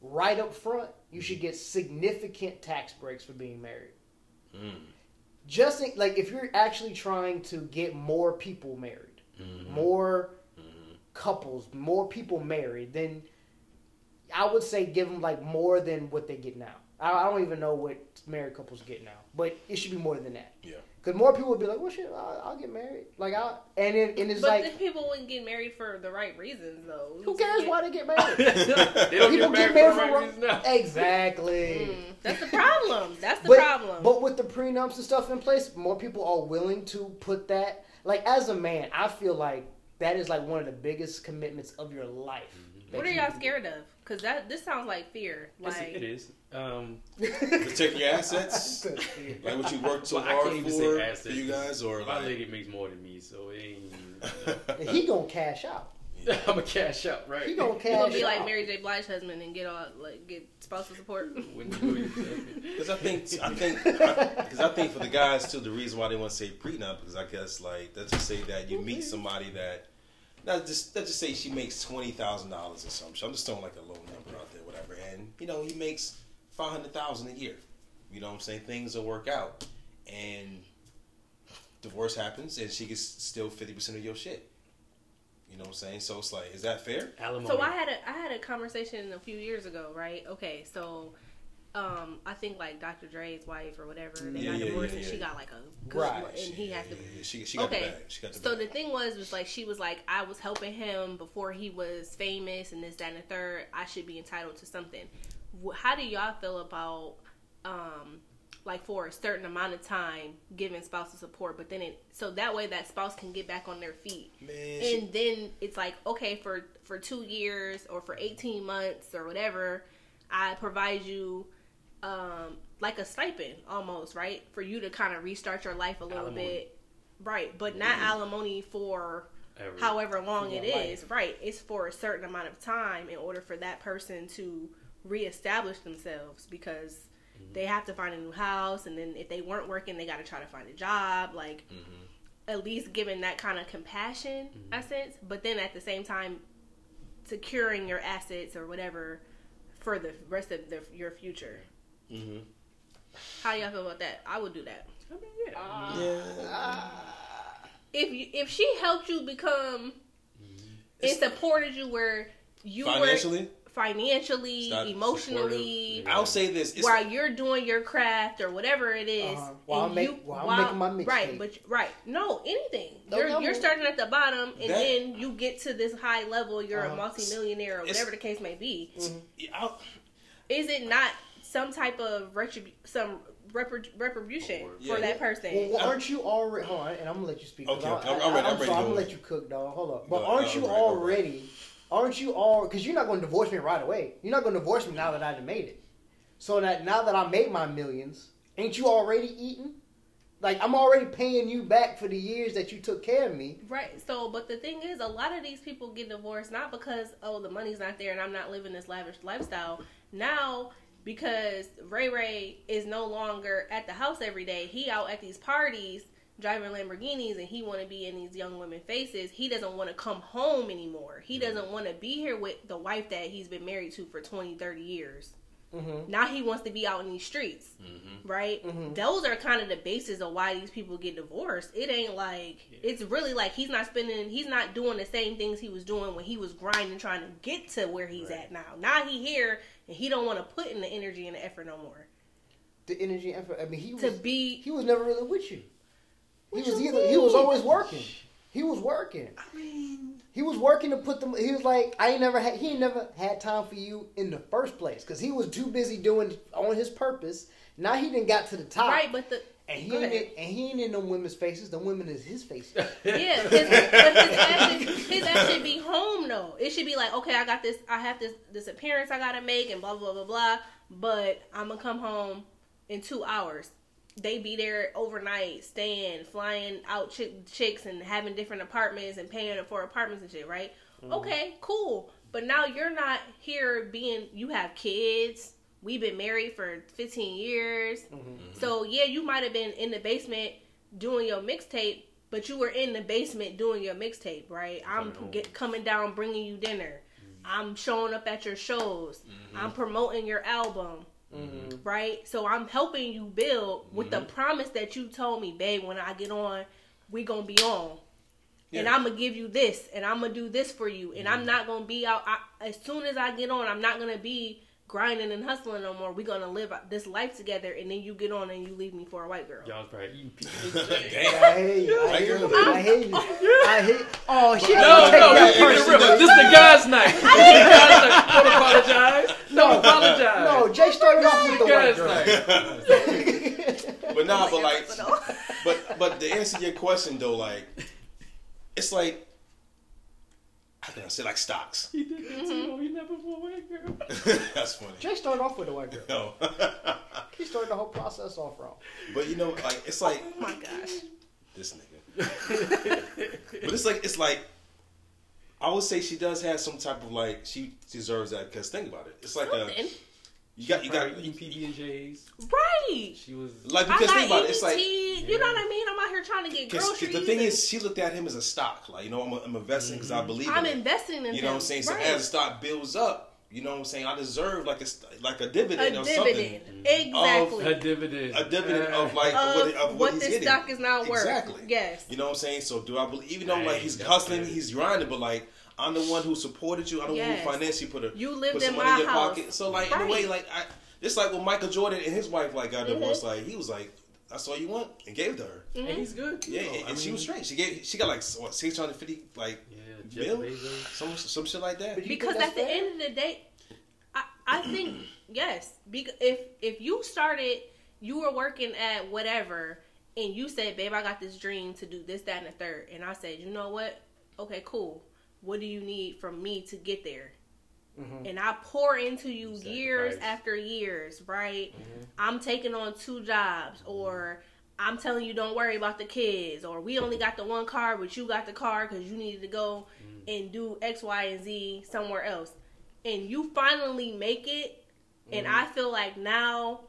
[SPEAKER 2] right up front. You should get significant tax breaks for being married.
[SPEAKER 1] Mm.
[SPEAKER 2] Just in, like if you're actually trying to get more people married,
[SPEAKER 1] Mhm.
[SPEAKER 2] more
[SPEAKER 1] Mhm.
[SPEAKER 2] couples, more people married, then I would say give them like more than what they get now. I, I don't even know what married couples get now, but it should be more than that.
[SPEAKER 1] Yeah.
[SPEAKER 2] Because more people would be like, "Well, shit, I'll, I'll get married." Like, I and it, and it's
[SPEAKER 4] But
[SPEAKER 2] like,
[SPEAKER 4] then people wouldn't get married for the right reasons, though.
[SPEAKER 2] who cares why they get married?
[SPEAKER 3] they don't
[SPEAKER 2] People
[SPEAKER 3] get married,
[SPEAKER 2] get married
[SPEAKER 3] for the right
[SPEAKER 2] wrong-
[SPEAKER 3] reason now.
[SPEAKER 2] exactly.
[SPEAKER 4] Mm, that's the problem. That's the
[SPEAKER 2] but,
[SPEAKER 4] problem.
[SPEAKER 2] But with the prenups and stuff in place, more people are willing to put that. Like as a man, I feel like that is like one of the biggest commitments of your life. that
[SPEAKER 4] what are
[SPEAKER 2] you
[SPEAKER 4] y'all scared of? Because that this sounds like fear.
[SPEAKER 3] It's-
[SPEAKER 4] Like
[SPEAKER 3] it is. Um,
[SPEAKER 1] Protect your assets. Like what you worked so
[SPEAKER 3] Well, I
[SPEAKER 1] hard
[SPEAKER 3] can't even say
[SPEAKER 1] for,
[SPEAKER 3] assets.
[SPEAKER 1] for you guys, or
[SPEAKER 3] my
[SPEAKER 1] like
[SPEAKER 3] lady makes more than me, so it ain't.
[SPEAKER 2] he gonna cash out.
[SPEAKER 3] I'm a cash out, right?
[SPEAKER 2] He gonna
[SPEAKER 4] you
[SPEAKER 2] cash
[SPEAKER 4] gonna be
[SPEAKER 2] out.
[SPEAKER 4] like Mary J. Blige husband and get all like get spousal support.
[SPEAKER 3] When you do it,
[SPEAKER 1] Because I think I think because I think for the guys too, the reason why they want to say prenup because I guess like let's just say that you meet somebody that not just let's just say she makes twenty thousand dollars or something. I'm just throwing like a low number out there, whatever. And you know he makes five hundred thousand a year. You know what I'm saying? Things will work out, and divorce happens, and she gets still fifty percent of your shit. You know what I'm saying? So it's like, is that fair?
[SPEAKER 3] alimony.
[SPEAKER 4] So I had a I had a conversation a few years ago, right? Okay, so um I think like Dr. Dre's wife or whatever, they
[SPEAKER 1] Yeah,
[SPEAKER 4] got
[SPEAKER 1] yeah,
[SPEAKER 4] divorced
[SPEAKER 1] yeah,
[SPEAKER 4] and she got like a good
[SPEAKER 2] Right.
[SPEAKER 4] one, and he has to
[SPEAKER 1] Yeah, yeah, she, she got
[SPEAKER 4] Okay.
[SPEAKER 1] the bag. She got the
[SPEAKER 4] So
[SPEAKER 1] bag.
[SPEAKER 4] the thing was, was like she was like, I was helping him before he was famous and this, that, and the third. I should be entitled to something. Wh- How do y'all feel about, um, like for a certain amount of time giving spousal support, but then it so that way that spouse can get back on their feet,
[SPEAKER 1] Man, she-
[SPEAKER 4] and then it's like okay for for two years or for eighteen months or whatever, I provide you. Um, like a stipend almost, right? For you to kind of restart your life a little
[SPEAKER 3] Alimony.
[SPEAKER 4] bit. Right, but not alimony for
[SPEAKER 3] Ever.
[SPEAKER 4] however long
[SPEAKER 2] it is
[SPEAKER 4] it
[SPEAKER 2] your
[SPEAKER 4] is. Right, it's for a certain amount of time in order for that person to reestablish themselves because they have to find a new house, and then if they weren't working, they got to try to find a job. Like
[SPEAKER 1] Mhm.
[SPEAKER 4] at least giving that kind of compassion, I sense. But then at the same time, securing your assets or whatever for the rest of the, your future.
[SPEAKER 1] Mhm.
[SPEAKER 4] How y'all feel about that? I would do that.
[SPEAKER 3] I mean, yeah.
[SPEAKER 2] Ah.
[SPEAKER 1] Yeah.
[SPEAKER 4] if you if she helped you become
[SPEAKER 1] It's-
[SPEAKER 4] and supported you where you
[SPEAKER 1] Financially,
[SPEAKER 4] were financially,
[SPEAKER 1] It's not
[SPEAKER 4] emotionally,
[SPEAKER 3] supportive.
[SPEAKER 1] I'll say this: it's,
[SPEAKER 4] while you're doing your craft or whatever it is,
[SPEAKER 2] Uh-huh. While
[SPEAKER 4] and
[SPEAKER 2] I'm make-
[SPEAKER 4] you-
[SPEAKER 2] while I'm making my mixtape.
[SPEAKER 4] right, but right, no, anything.
[SPEAKER 2] No,
[SPEAKER 4] you're
[SPEAKER 2] no.
[SPEAKER 4] you're starting at the bottom, and
[SPEAKER 1] That-
[SPEAKER 4] then you get to this high level. You're
[SPEAKER 2] Uh-huh.
[SPEAKER 4] a multimillionaire or whatever the case may be.
[SPEAKER 1] I'll,
[SPEAKER 4] Is it not some type of retribu- some repri- retribution
[SPEAKER 1] Yeah.
[SPEAKER 4] for that person?
[SPEAKER 2] Well, well, aren't you already? Hold on, and I'm gonna let you speak.
[SPEAKER 1] Okay,
[SPEAKER 2] I,
[SPEAKER 1] okay, I'm- I'm ready,
[SPEAKER 2] I,
[SPEAKER 1] I'm ready
[SPEAKER 2] sorry, I'm gonna let you cook, dog. Hold up. But
[SPEAKER 1] Go-
[SPEAKER 2] aren't
[SPEAKER 1] I'm
[SPEAKER 2] you
[SPEAKER 1] ready, go
[SPEAKER 2] already? Aren't you all? Because you're not gonna divorce me right away. You're not gonna divorce me now that I've made it. So that now that I made my millions, ain't you already eating? Like I'm already paying you back for the years that you took care of me.
[SPEAKER 4] Right. So, but the thing is, a lot of these people get divorced not because oh the money's not there and I'm not living this lavish lifestyle. Now, because Ray Ray is no longer at the house every day, he out at these parties driving Lamborghinis and he want to be in these young women faces. He doesn't want to come home anymore. He doesn't want to be here with the wife that he's been married to for 20, 30 years.
[SPEAKER 2] Mm-hmm.
[SPEAKER 4] Now he wants to be out in these streets
[SPEAKER 1] Mhm.
[SPEAKER 4] right?
[SPEAKER 2] Mhm.
[SPEAKER 4] Those are kind of the basis of why these people get divorced. It ain't like it's really like he's not spending, he's not doing the same things he was doing when he was grinding, trying to get to where he's
[SPEAKER 3] Right.
[SPEAKER 4] at now. Now he here and he don't want to put in the energy and the effort no more
[SPEAKER 2] The energy and effort. I mean, he was
[SPEAKER 4] to be.
[SPEAKER 2] he was never really with you. He was either he was always working. He was working.
[SPEAKER 3] I mean,
[SPEAKER 2] He was working to put them. He was like, I ain't never had. He ain't never had time for you in the first place because he was too busy doing on his purpose. Now he didn't got to the top,
[SPEAKER 4] Right, but the
[SPEAKER 2] and he ain't in, and he ain't in them women's faces. The women is his faces.
[SPEAKER 4] yeah, his, but his ass, should, his ass should be home though. It should be like, okay, I got this, I have this this appearance I gotta make, and blah blah blah blah. But I'm gonna come home in two hours. They be there overnight, staying, flying out chick, chicks, and having different apartments and paying for apartments and shit. Right? Okay, cool. But now you're not here being. You have kids. we've been married for 15 years.
[SPEAKER 2] Mm-hmm.
[SPEAKER 4] So yeah, you might have been in the basement doing your mixtape, but you were in the basement doing your mixtape, right? I'm
[SPEAKER 3] Coming
[SPEAKER 4] get, coming down, bringing you dinner.
[SPEAKER 2] Mm-hmm.
[SPEAKER 4] I'm showing up at your shows. I'm promoting your album,
[SPEAKER 2] Mm-hmm.
[SPEAKER 4] right? So I'm helping you build with
[SPEAKER 1] Mm-hmm.
[SPEAKER 4] the promise that you told me, babe. When I get on, we gonna be on. And I'm gonna give you this, and I'm gonna do this for you, and
[SPEAKER 1] Mm-hmm.
[SPEAKER 4] I'm not gonna be out. I, as soon as I get on, I'm not gonna be grinding and hustling no more. We're gonna live this life together, and then you get on and you leave me for a white girl.
[SPEAKER 3] Y'all was probably eating pizza.
[SPEAKER 1] Damn.
[SPEAKER 2] I hear you. I hear you. I hear you. I hear. Oh, she
[SPEAKER 3] No,
[SPEAKER 2] don't
[SPEAKER 3] no,
[SPEAKER 2] that
[SPEAKER 3] keep it
[SPEAKER 2] personally.
[SPEAKER 3] This is the guys' night. This is the guys' night. Don't apologize. Don't apologize.
[SPEAKER 2] No, Jay started off with the white girl.
[SPEAKER 3] night.
[SPEAKER 1] but nah, but like, but but to answer your question though, like, it's like, how can I say like stocks?
[SPEAKER 3] He did that too. Mm-hmm. He never for a white girl.
[SPEAKER 1] That's funny.
[SPEAKER 2] Jay started off with a white girl.
[SPEAKER 1] No.
[SPEAKER 2] He started the whole process off wrong.
[SPEAKER 1] but you know, like it's like
[SPEAKER 4] Oh my gosh.
[SPEAKER 1] this nigga. but it's like it's like I would say she does have some type of like she deserves that because think about it. It's like a
[SPEAKER 4] Something.
[SPEAKER 1] You got you got
[SPEAKER 3] eating PB and J's.
[SPEAKER 4] Right.
[SPEAKER 3] She was
[SPEAKER 1] like because
[SPEAKER 4] got
[SPEAKER 1] think about it. It's like
[SPEAKER 4] EBT, you know what I mean? I'm out here trying to get
[SPEAKER 1] Cause, 'cause
[SPEAKER 4] groceries.
[SPEAKER 1] the thing
[SPEAKER 4] and
[SPEAKER 1] is, she looked at him as a stock. Like, you know, I'm, I'm investing because I believe
[SPEAKER 4] I'm
[SPEAKER 1] in
[SPEAKER 4] investing in
[SPEAKER 1] You know what I'm saying? So
[SPEAKER 4] Right.
[SPEAKER 1] as the stock builds up, you know what I'm saying? I deserve like a like a dividend
[SPEAKER 4] a
[SPEAKER 1] or
[SPEAKER 4] dividend.
[SPEAKER 1] something.
[SPEAKER 4] Exactly.
[SPEAKER 3] a dividend.
[SPEAKER 1] A dividend
[SPEAKER 3] Uh,
[SPEAKER 1] of like
[SPEAKER 4] of
[SPEAKER 1] what, of what, he's
[SPEAKER 4] this
[SPEAKER 1] getting.
[SPEAKER 4] stock is now worth.
[SPEAKER 1] Exactly.
[SPEAKER 4] Yes.
[SPEAKER 1] You know what I'm saying? So do I believe? Even though like he's hustling, he's grinding, but like I'm the one who supported you. I'm the one
[SPEAKER 4] Yes.
[SPEAKER 1] who financially put a
[SPEAKER 4] You lived
[SPEAKER 1] put
[SPEAKER 4] in
[SPEAKER 1] some money
[SPEAKER 4] my
[SPEAKER 1] in your
[SPEAKER 4] house.
[SPEAKER 1] pocket. So like in a way, like I, it's like when Michael Jordan and his wife like got
[SPEAKER 4] Mhm.
[SPEAKER 1] divorced. Like he was like, "That's all you want," and gave it to her.
[SPEAKER 3] and he's good. too,
[SPEAKER 1] Yeah,
[SPEAKER 3] though.
[SPEAKER 1] and,
[SPEAKER 3] I
[SPEAKER 1] and she was straight. She gave she got like what 650 like
[SPEAKER 3] Yeah,
[SPEAKER 1] Bill? Some some shit like that.
[SPEAKER 4] Because at the
[SPEAKER 2] that's
[SPEAKER 4] end of the day, I, I think yes. Because if if you started, you were working at whatever, and you said, "Babe, I got this dream to do this, that, and the third. and I said, "You know what? Okay, cool. What do you need from me to get there?"
[SPEAKER 2] Mhm.
[SPEAKER 4] And I pour into you
[SPEAKER 3] Sacrifice.
[SPEAKER 4] years after years, right? Mm-hmm. I'm taking on two jobs, mm-hmm. or I'm telling you, don't worry about the kids, or we only got the one car, but you got the car because you needed to go mm-hmm. and do X, Y, and Z somewhere else. And you finally make it, and I feel like now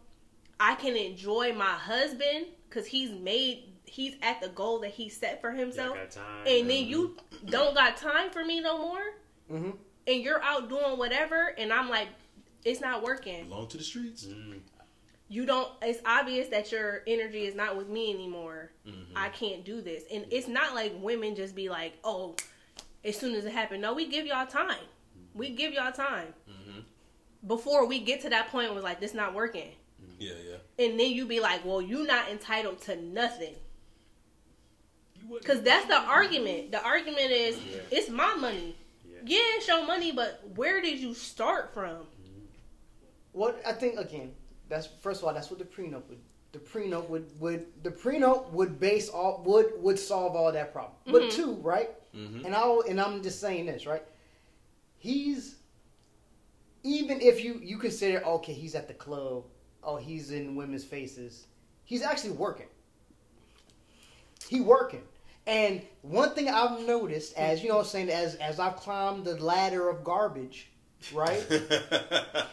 [SPEAKER 4] I can enjoy my husband because he's made, he's at the goal that he set for
[SPEAKER 3] Y'all
[SPEAKER 4] himself.
[SPEAKER 3] got time.
[SPEAKER 4] And then you don't got time for me no more,
[SPEAKER 2] Mhm.
[SPEAKER 4] and you're out doing whatever, and I'm like, it's not working
[SPEAKER 1] Belong to the streets.
[SPEAKER 3] Mm.
[SPEAKER 4] you don't it's obvious that your energy is not with me anymore
[SPEAKER 1] Mm-hmm.
[SPEAKER 4] i can't do this and it's not like women just be like oh as soon as it happened no we give y'all time we give y'all time
[SPEAKER 1] Mm-hmm.
[SPEAKER 4] before we get to that point where like this not working
[SPEAKER 1] Yeah, yeah.
[SPEAKER 4] and then you be like well you not entitled to nothing
[SPEAKER 3] You wouldn't-
[SPEAKER 4] because that's the argument the argument is
[SPEAKER 3] Yeah.
[SPEAKER 4] it's my money
[SPEAKER 3] Yeah.
[SPEAKER 4] yeah it's your money but where did you start from
[SPEAKER 2] What I think again, that's first of all, that's what the prenup would. The prenup would would the prenup would base all would would solve all that problem. But
[SPEAKER 4] Mhm.
[SPEAKER 2] two, right?
[SPEAKER 1] Mm-hmm.
[SPEAKER 2] And I and I'm just saying this, right? He's even if you you consider okay, he's at the club, oh, he's in women's faces. He's actually working. He working. And one thing I've noticed as you know what I'm saying as as I've climbed the ladder of garbage, right?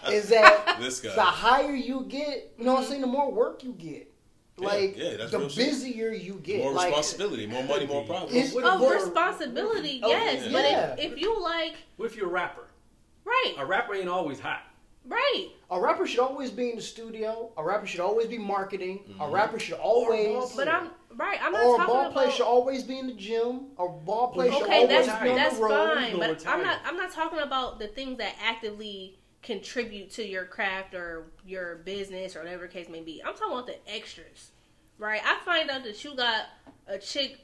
[SPEAKER 2] is that
[SPEAKER 1] This guy.
[SPEAKER 2] the higher you get, you know what I'm mm-hmm. saying, the more work you get. Like
[SPEAKER 1] yeah, that's
[SPEAKER 2] the
[SPEAKER 1] real shit.
[SPEAKER 2] busier you get.
[SPEAKER 1] more
[SPEAKER 2] like,
[SPEAKER 1] responsibility, more money, more problems.
[SPEAKER 2] It's-
[SPEAKER 3] What-
[SPEAKER 4] of
[SPEAKER 2] what-
[SPEAKER 4] responsibility
[SPEAKER 2] Oh,
[SPEAKER 4] yes
[SPEAKER 1] yeah.
[SPEAKER 4] but
[SPEAKER 2] Yeah.
[SPEAKER 4] if, if you like
[SPEAKER 3] What if you're a rapper?
[SPEAKER 4] right
[SPEAKER 3] A rapper ain't always hot.
[SPEAKER 4] Right
[SPEAKER 2] A rapper should always be in the studio. A rapper should always be marketing.
[SPEAKER 1] Mm-hmm.
[SPEAKER 2] A rapper should always.
[SPEAKER 4] But I'm right. I'm not
[SPEAKER 2] or a ball player should always be in the gym. A ball player should
[SPEAKER 4] okay,
[SPEAKER 2] always
[SPEAKER 4] that's
[SPEAKER 2] be on
[SPEAKER 4] that's
[SPEAKER 2] the road.
[SPEAKER 4] fine. But
[SPEAKER 3] retire.
[SPEAKER 4] I'm not. I'm not talking about the things that actively contribute to your craft or your business or whatever the case may be. I'm talking about the extras, right? I find out that you got a chick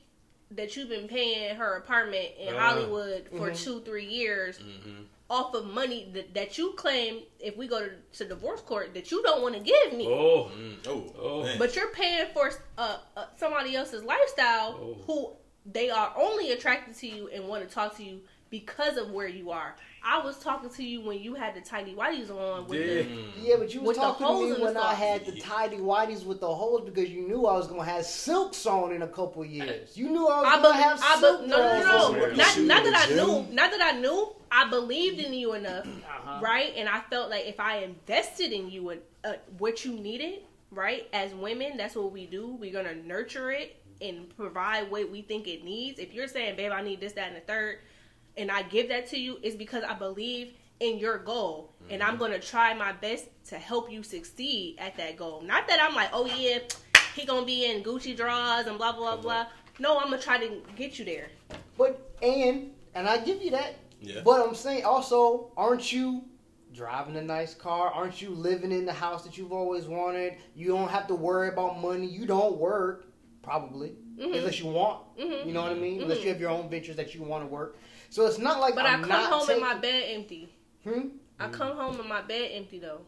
[SPEAKER 4] that you've been paying her apartment in
[SPEAKER 3] Uh,
[SPEAKER 4] Hollywood for
[SPEAKER 2] mhm.
[SPEAKER 4] two, three years
[SPEAKER 1] Mm-hmm.
[SPEAKER 4] Off of money that, that you claim if we go to, to divorce court that you don't want to give me.
[SPEAKER 3] Oh,
[SPEAKER 1] Mm. Oh,
[SPEAKER 3] Oh.
[SPEAKER 4] But you're paying for uh, uh, somebody else's lifestyle
[SPEAKER 3] Oh.
[SPEAKER 4] who they are only attracted to you and want to talk to you because of where you are. I was talking to you when you had the tidy whities on with
[SPEAKER 3] Yeah.
[SPEAKER 4] the
[SPEAKER 1] Mm.
[SPEAKER 2] Yeah, but you was talking to me when I had the tidy whities with the holes because you knew I was gonna have silks on in a couple years. You knew I was
[SPEAKER 4] I
[SPEAKER 2] gonna
[SPEAKER 4] be-
[SPEAKER 2] have
[SPEAKER 4] I
[SPEAKER 2] silk
[SPEAKER 4] be- no, no,
[SPEAKER 2] on.
[SPEAKER 4] no, no. Not, not that I knew. Not that I knew. I believed in you enough,
[SPEAKER 2] Uh-huh.
[SPEAKER 4] right? And I felt like if I invested in you and uh, what you needed, right? As women, that's what we do. We're gonna nurture it and provide what we think it needs. If you're saying, "Babe, I need this, that, and the third, and I give that to you, is because I believe in your goal, and I'm gonna try my best to help you succeed at that goal. Not that I'm like, "Oh yeah, he gonna be in Gucci drawers and blah blah blah." No, I'm gonna try to get you there.
[SPEAKER 2] But and and I give you that.
[SPEAKER 1] Yeah.
[SPEAKER 2] But I'm saying also, aren't you driving a nice car? Aren't you living in the house that you've always wanted? You don't have to worry about money. You don't work probably
[SPEAKER 4] Mhm.
[SPEAKER 2] unless you want.
[SPEAKER 4] Mhm.
[SPEAKER 2] You know what I mean?
[SPEAKER 4] Mhm.
[SPEAKER 2] Unless you have your own ventures that you want to work. So it's not like
[SPEAKER 4] But
[SPEAKER 2] I'm
[SPEAKER 4] I come
[SPEAKER 2] not
[SPEAKER 4] home
[SPEAKER 2] taking,
[SPEAKER 4] and my bed empty.
[SPEAKER 2] Hmm?
[SPEAKER 4] I come home and my bed empty though.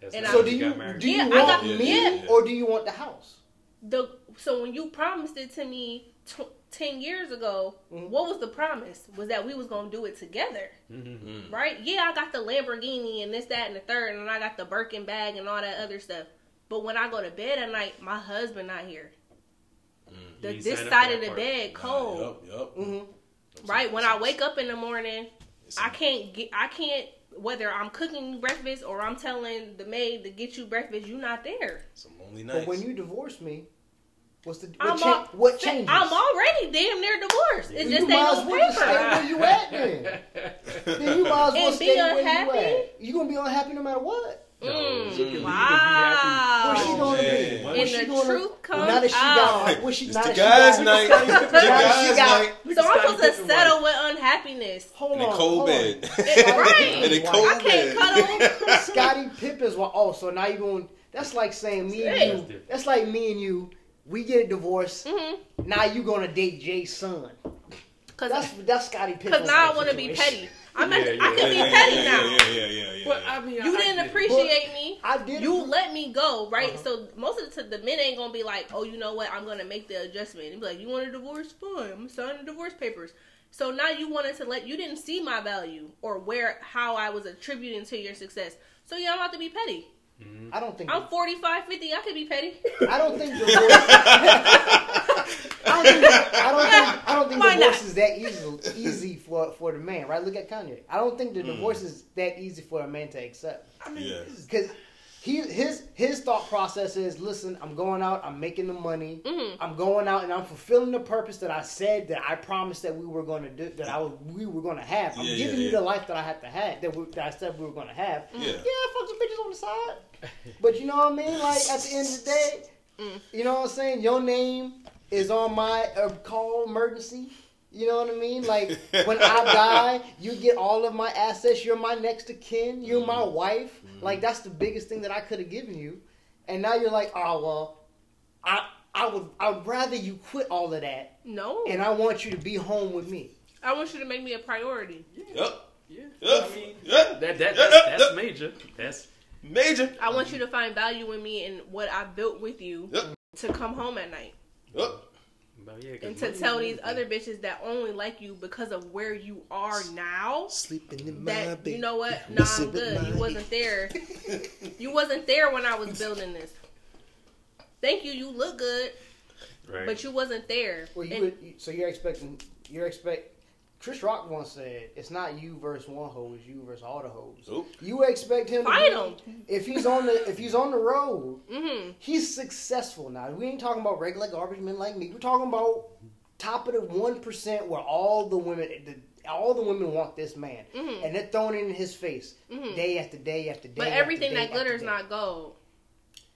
[SPEAKER 3] That's
[SPEAKER 4] And
[SPEAKER 3] why
[SPEAKER 4] I-
[SPEAKER 2] So do you do you
[SPEAKER 4] Yeah, I
[SPEAKER 2] want
[SPEAKER 4] got-
[SPEAKER 2] me
[SPEAKER 1] yeah.
[SPEAKER 2] or do you want the house?
[SPEAKER 4] The so when you promised it to me tw- ten years ago,
[SPEAKER 2] Mhm.
[SPEAKER 4] what was the promise? Was that we was gonna do it together,
[SPEAKER 3] Mhm.
[SPEAKER 4] right? Yeah, I got the Lamborghini and this, that, and the third, and I got the Birkin bag and all that other stuff. But when I go to bed at night, my husband not here. The,
[SPEAKER 3] You ain't
[SPEAKER 4] this side of the
[SPEAKER 3] part.
[SPEAKER 4] bed cold,
[SPEAKER 1] Yup, yup.
[SPEAKER 4] Right? When I wake up in the morning, I can't get. I can't. Whether I'm cooking breakfast or I'm telling the maid to get you breakfast, you're not there.
[SPEAKER 1] Some lonely nights.
[SPEAKER 2] But when you divorce me, what's the what, cha-
[SPEAKER 4] al-
[SPEAKER 2] what changes?
[SPEAKER 4] I'm already damn near divorced. It
[SPEAKER 2] Then
[SPEAKER 4] just
[SPEAKER 2] you
[SPEAKER 4] ain't
[SPEAKER 2] might
[SPEAKER 4] no
[SPEAKER 2] as well just stay where you at then. then you might as well
[SPEAKER 4] And
[SPEAKER 2] stay
[SPEAKER 4] be
[SPEAKER 2] where you at. You gonna be unhappy no matter what.
[SPEAKER 3] No,
[SPEAKER 4] Mm,
[SPEAKER 3] she can- you can be
[SPEAKER 4] wow.
[SPEAKER 2] What's she
[SPEAKER 1] Oh,
[SPEAKER 2] gonna
[SPEAKER 1] man.
[SPEAKER 2] be?
[SPEAKER 3] What
[SPEAKER 4] And
[SPEAKER 2] she
[SPEAKER 4] the
[SPEAKER 2] gonna
[SPEAKER 4] truth comes
[SPEAKER 2] now that she
[SPEAKER 4] out.
[SPEAKER 2] got what's she
[SPEAKER 1] It's
[SPEAKER 2] now
[SPEAKER 1] the
[SPEAKER 2] that she
[SPEAKER 1] guys'
[SPEAKER 2] got-
[SPEAKER 1] night. The guys' night.
[SPEAKER 4] So I'm
[SPEAKER 3] Scottie
[SPEAKER 4] supposed to settle
[SPEAKER 3] wife.
[SPEAKER 4] with unhappiness.
[SPEAKER 2] Hold
[SPEAKER 1] In a
[SPEAKER 2] on,
[SPEAKER 1] cold
[SPEAKER 2] hold
[SPEAKER 1] bed.
[SPEAKER 2] on.
[SPEAKER 4] Right.
[SPEAKER 1] In a cold
[SPEAKER 4] I can't
[SPEAKER 1] bed.
[SPEAKER 4] cuddle.
[SPEAKER 2] Scottie Pippen's wa- oh, so now you're going that's like saying me and
[SPEAKER 4] Hey.
[SPEAKER 2] you that's like me and you, we get a divorce,
[SPEAKER 4] hmm
[SPEAKER 2] now you're gonna date Jay's son.
[SPEAKER 4] Cause,
[SPEAKER 2] That's that's Scottie Pippen.
[SPEAKER 4] cause now I want to be petty. I'm at,
[SPEAKER 3] Yeah,
[SPEAKER 4] I
[SPEAKER 3] yeah,
[SPEAKER 4] be petty
[SPEAKER 1] yeah,
[SPEAKER 4] now.
[SPEAKER 1] Yeah, yeah, yeah, yeah.
[SPEAKER 3] But I mean,
[SPEAKER 4] You
[SPEAKER 3] I
[SPEAKER 4] didn't
[SPEAKER 3] get it.
[SPEAKER 4] appreciate me.
[SPEAKER 2] I did
[SPEAKER 4] You let me go, right?
[SPEAKER 2] Uh-huh.
[SPEAKER 4] So most of the time, the men ain't gonna be like, "Oh, you know what? I'm gonna make the adjustment." And be like, "You want a divorce? Fine. I'm gonna sign the divorce papers." So now you wanted to let you didn't see my value or where how I was attributing to your success. So yeah, I'm about to be petty.
[SPEAKER 2] I don't think
[SPEAKER 4] I'm 45, 50. I could be petty.
[SPEAKER 2] I don't think divorce. I don't think, I don't think, I don't think
[SPEAKER 4] Why
[SPEAKER 2] divorce is that easy, easy for, for the man, right? Look at Kanye. I don't think the divorce is that easy for a man to accept.
[SPEAKER 3] I mean,
[SPEAKER 1] Yeah.
[SPEAKER 3] it's-
[SPEAKER 2] Because he his his thought process is, listen, I'm going out, I'm making the money,
[SPEAKER 4] Mhm.
[SPEAKER 2] I'm going out and I'm fulfilling the purpose that I said that I promised that we were going to do, that I was, we were going to have. I'm
[SPEAKER 1] Yeah,
[SPEAKER 2] giving
[SPEAKER 1] yeah,
[SPEAKER 2] you
[SPEAKER 1] yeah.
[SPEAKER 2] the life that I have to have, that, we, that I said we were going to have.
[SPEAKER 1] Yeah.
[SPEAKER 2] Yeah, fuck some bitches on the side. But you know what I mean? Like at the end of the day,
[SPEAKER 4] Mm.
[SPEAKER 2] you know what I'm saying? Your name is on my uh, call emergency. You know what I mean? Like when I die, you get all of my assets. You're my next of kin. You're my
[SPEAKER 1] Mm-hmm.
[SPEAKER 2] wife. Like that's the biggest thing that I could have given you. And now you're like, oh well, I I would I would rather you quit all of that,
[SPEAKER 4] No,
[SPEAKER 2] and I want you to be home with me.
[SPEAKER 4] I want you to make me a priority.
[SPEAKER 1] Yup.
[SPEAKER 3] yeah.
[SPEAKER 1] Yup.
[SPEAKER 3] I mean,
[SPEAKER 1] Yup.
[SPEAKER 3] that, that,
[SPEAKER 1] Yup,
[SPEAKER 3] that's,
[SPEAKER 1] yup,
[SPEAKER 3] that's major. That's
[SPEAKER 1] Major.
[SPEAKER 4] I want you to find value in me and what I built with you
[SPEAKER 1] Yep.
[SPEAKER 4] to come home at night.
[SPEAKER 1] Yup.
[SPEAKER 3] But yeah, 'cause
[SPEAKER 4] and to tell these
[SPEAKER 3] everything.
[SPEAKER 4] other bitches that only like you because of where you are now
[SPEAKER 1] Sleeping in my
[SPEAKER 4] that
[SPEAKER 1] bed.
[SPEAKER 4] you know what nah i'm
[SPEAKER 1] with
[SPEAKER 4] good you wasn't there you wasn't there when i was building this thank you you look good
[SPEAKER 3] right.
[SPEAKER 4] but you wasn't there
[SPEAKER 2] Well, you
[SPEAKER 4] And-
[SPEAKER 2] would, so you're expecting you're expect. Chris Rock once said, "It's not you versus one hoe; it's you versus all the hoes."
[SPEAKER 1] Nope.
[SPEAKER 2] You expect him to
[SPEAKER 4] Fight
[SPEAKER 2] be-
[SPEAKER 4] him.
[SPEAKER 2] if he's on the if he's on the road.
[SPEAKER 4] Mhm.
[SPEAKER 2] He's successful now. We ain't talking about regular garbage men like me. We're talking about top of the one percent where all the women, the, all the women want this man,
[SPEAKER 4] Mhm.
[SPEAKER 2] and they're throwing it in his face
[SPEAKER 4] Mhm.
[SPEAKER 2] day after day after day.
[SPEAKER 4] but
[SPEAKER 2] after
[SPEAKER 4] everything
[SPEAKER 2] day
[SPEAKER 4] that
[SPEAKER 2] after
[SPEAKER 4] glitters
[SPEAKER 2] day.
[SPEAKER 4] not gold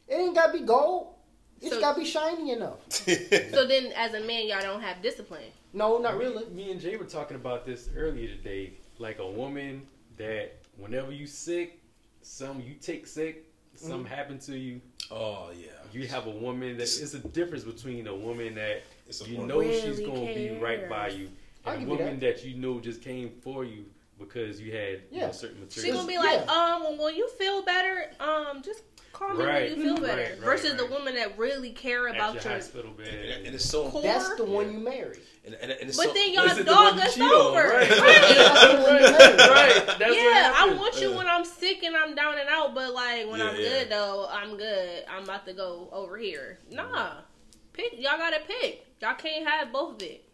[SPEAKER 2] It ain't got to be gold. It's
[SPEAKER 4] So-
[SPEAKER 2] got to be shiny enough.
[SPEAKER 4] so then as a man y'all don't have discipline
[SPEAKER 2] No, not
[SPEAKER 3] me,
[SPEAKER 2] really.
[SPEAKER 3] Me and Jay were talking about this earlier today. Like a woman that whenever you sick, some you take sick, something happen to you.
[SPEAKER 1] oh yeah.
[SPEAKER 3] You have a woman that it's a difference between a woman that
[SPEAKER 1] It's a
[SPEAKER 3] you
[SPEAKER 1] woman.
[SPEAKER 3] know
[SPEAKER 4] Really
[SPEAKER 3] she's gonna be right by
[SPEAKER 4] cares.
[SPEAKER 3] you,
[SPEAKER 2] I'll
[SPEAKER 3] and a woman that. you know just came for you because you had you
[SPEAKER 2] Yeah.
[SPEAKER 3] know, certain
[SPEAKER 4] she
[SPEAKER 3] material.
[SPEAKER 4] gonna be like
[SPEAKER 2] Yeah.
[SPEAKER 4] um well, when you feel better um just call me
[SPEAKER 3] Right.
[SPEAKER 4] when you feel better
[SPEAKER 3] Right, right,
[SPEAKER 4] versus the woman that really care
[SPEAKER 3] at
[SPEAKER 4] about
[SPEAKER 3] your
[SPEAKER 4] your
[SPEAKER 3] hospital bed.
[SPEAKER 1] And, and it's so.
[SPEAKER 4] Core.
[SPEAKER 2] That's the one you marry.
[SPEAKER 1] And, and, and it's
[SPEAKER 4] but
[SPEAKER 1] so,
[SPEAKER 4] then y'all
[SPEAKER 3] it the
[SPEAKER 4] dog
[SPEAKER 3] one
[SPEAKER 4] us
[SPEAKER 3] cheat
[SPEAKER 4] over
[SPEAKER 3] Right.
[SPEAKER 2] That's the one you
[SPEAKER 3] right,
[SPEAKER 2] marry.
[SPEAKER 3] right. What
[SPEAKER 4] yeah, I want you
[SPEAKER 1] Yeah.
[SPEAKER 4] when I'm sick and I'm down and out, but like when
[SPEAKER 1] Yeah,
[SPEAKER 4] I'm
[SPEAKER 1] yeah.
[SPEAKER 4] good though, I'm good. I'm about to go over here. Nah, mm-hmm. pick. Y'all gotta pick. Y'all can't have both of it.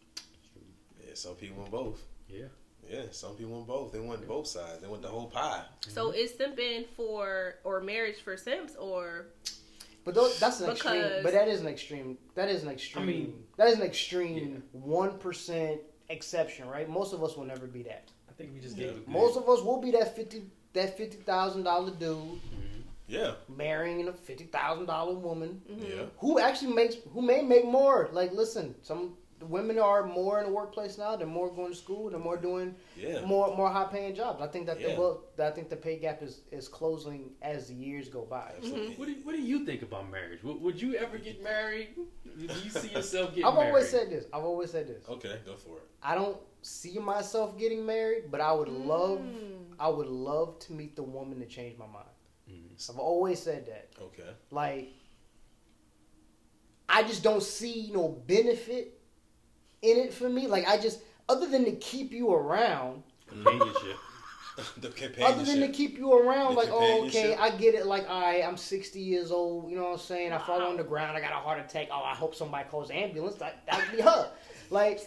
[SPEAKER 1] Yeah, some people want both.
[SPEAKER 3] Yeah.
[SPEAKER 1] Yeah, some people want both. They want both sides. They want the whole pie.
[SPEAKER 4] So mm-hmm. is simping for or marriage for simps or
[SPEAKER 2] But those, that's an extreme. But that is an extreme. That is an extreme.
[SPEAKER 3] I mean,
[SPEAKER 2] that is an extreme one exception, right? Most of us will never be that.
[SPEAKER 3] I think we just
[SPEAKER 1] Yeah.
[SPEAKER 3] gave
[SPEAKER 2] Most of us will be that fifty that fifty thousand dollar dude mm-hmm.
[SPEAKER 1] Yeah,
[SPEAKER 2] marrying a fifty thousand dollar woman mm-hmm.
[SPEAKER 1] yeah.
[SPEAKER 2] who actually makes who may make more. Like, listen, some women are more in the workplace now. They're more going to school. They're more doing
[SPEAKER 1] Yeah.
[SPEAKER 2] more more high paying jobs. I think that
[SPEAKER 1] Yeah.
[SPEAKER 2] the well, I think the pay gap is is closing as the years go by.
[SPEAKER 1] Absolutely.
[SPEAKER 3] What do, you, what do you think about marriage? Would, would you ever get married? Do you see yourself getting
[SPEAKER 2] I've
[SPEAKER 3] married?
[SPEAKER 2] always said this. I've always said this.
[SPEAKER 1] Okay, go for it.
[SPEAKER 2] I don't see myself getting married, but I would love
[SPEAKER 4] Mm.
[SPEAKER 2] I would love to meet the woman to change my mind.
[SPEAKER 3] Mhm.
[SPEAKER 2] I've always said that.
[SPEAKER 1] Okay.
[SPEAKER 2] Like I just don't see no benefit in it for me. Like I just other than to keep you around,
[SPEAKER 3] Companionship.
[SPEAKER 1] the
[SPEAKER 2] other than to keep you around,
[SPEAKER 1] The
[SPEAKER 2] like oh okay. I get it. Like all right, I'm 60 years old. You know what I'm saying? I fall on the ground. I got a heart attack. Oh, I hope somebody calls the ambulance. That that would be her. Like,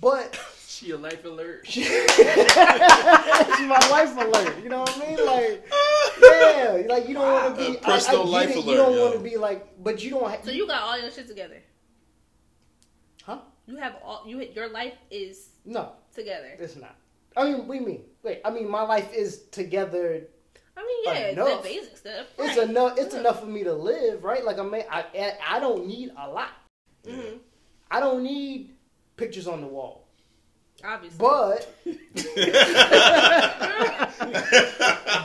[SPEAKER 2] but
[SPEAKER 3] she a life alert.
[SPEAKER 2] She my wife alert. You know what I mean? Like, yeah, like you don't want to be
[SPEAKER 1] A personal
[SPEAKER 2] I, I get
[SPEAKER 1] life
[SPEAKER 2] it,
[SPEAKER 1] alert,
[SPEAKER 2] You don't
[SPEAKER 1] yo.
[SPEAKER 2] want to be like, but you don't. Ha-
[SPEAKER 4] So you got all your shit together. You have all you your life is
[SPEAKER 2] no,
[SPEAKER 4] together.
[SPEAKER 2] it's not. I mean, what do you mean? Wait, I mean, my life is together.
[SPEAKER 4] I mean, yeah,
[SPEAKER 2] Enough.
[SPEAKER 4] the basic stuff.
[SPEAKER 2] It's enough. It's
[SPEAKER 4] Yeah.
[SPEAKER 2] enough for me to live, right? Like I mean, I I don't need a lot.
[SPEAKER 4] Mhm.
[SPEAKER 2] I don't need pictures on the wall,
[SPEAKER 4] Obviously.
[SPEAKER 2] but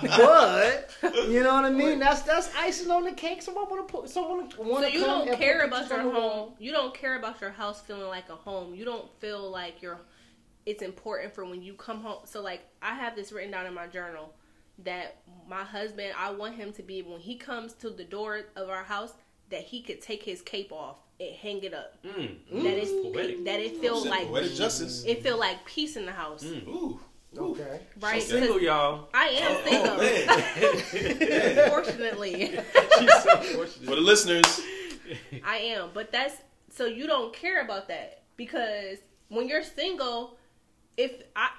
[SPEAKER 2] but you know what I mean. That's that's icing on the cake. Someone want to put someone want
[SPEAKER 4] so you don't care about your
[SPEAKER 2] on the wall.
[SPEAKER 4] home. You don't care about your house feeling like a home. You don't feel like your it's important for when you come home. So like I have this written down in my journal that my husband, I want him to be when he comes to the door of our house that he could take his cape off and hang it up.
[SPEAKER 3] Mm.
[SPEAKER 4] That is
[SPEAKER 3] Poetic.
[SPEAKER 4] that it feel
[SPEAKER 1] Shit,
[SPEAKER 4] like
[SPEAKER 1] poetic justice.
[SPEAKER 4] it feel like peace in the house.
[SPEAKER 3] Mm.
[SPEAKER 1] Ooh. Ooh.
[SPEAKER 2] Okay.
[SPEAKER 4] Right?
[SPEAKER 3] Single, y'all.
[SPEAKER 4] I am
[SPEAKER 1] Oh,
[SPEAKER 4] single.
[SPEAKER 1] oh, man.
[SPEAKER 4] Unfortunately.
[SPEAKER 3] She's so
[SPEAKER 1] For the listeners,
[SPEAKER 4] I am, but that's so you don't care about that because when you're single, if I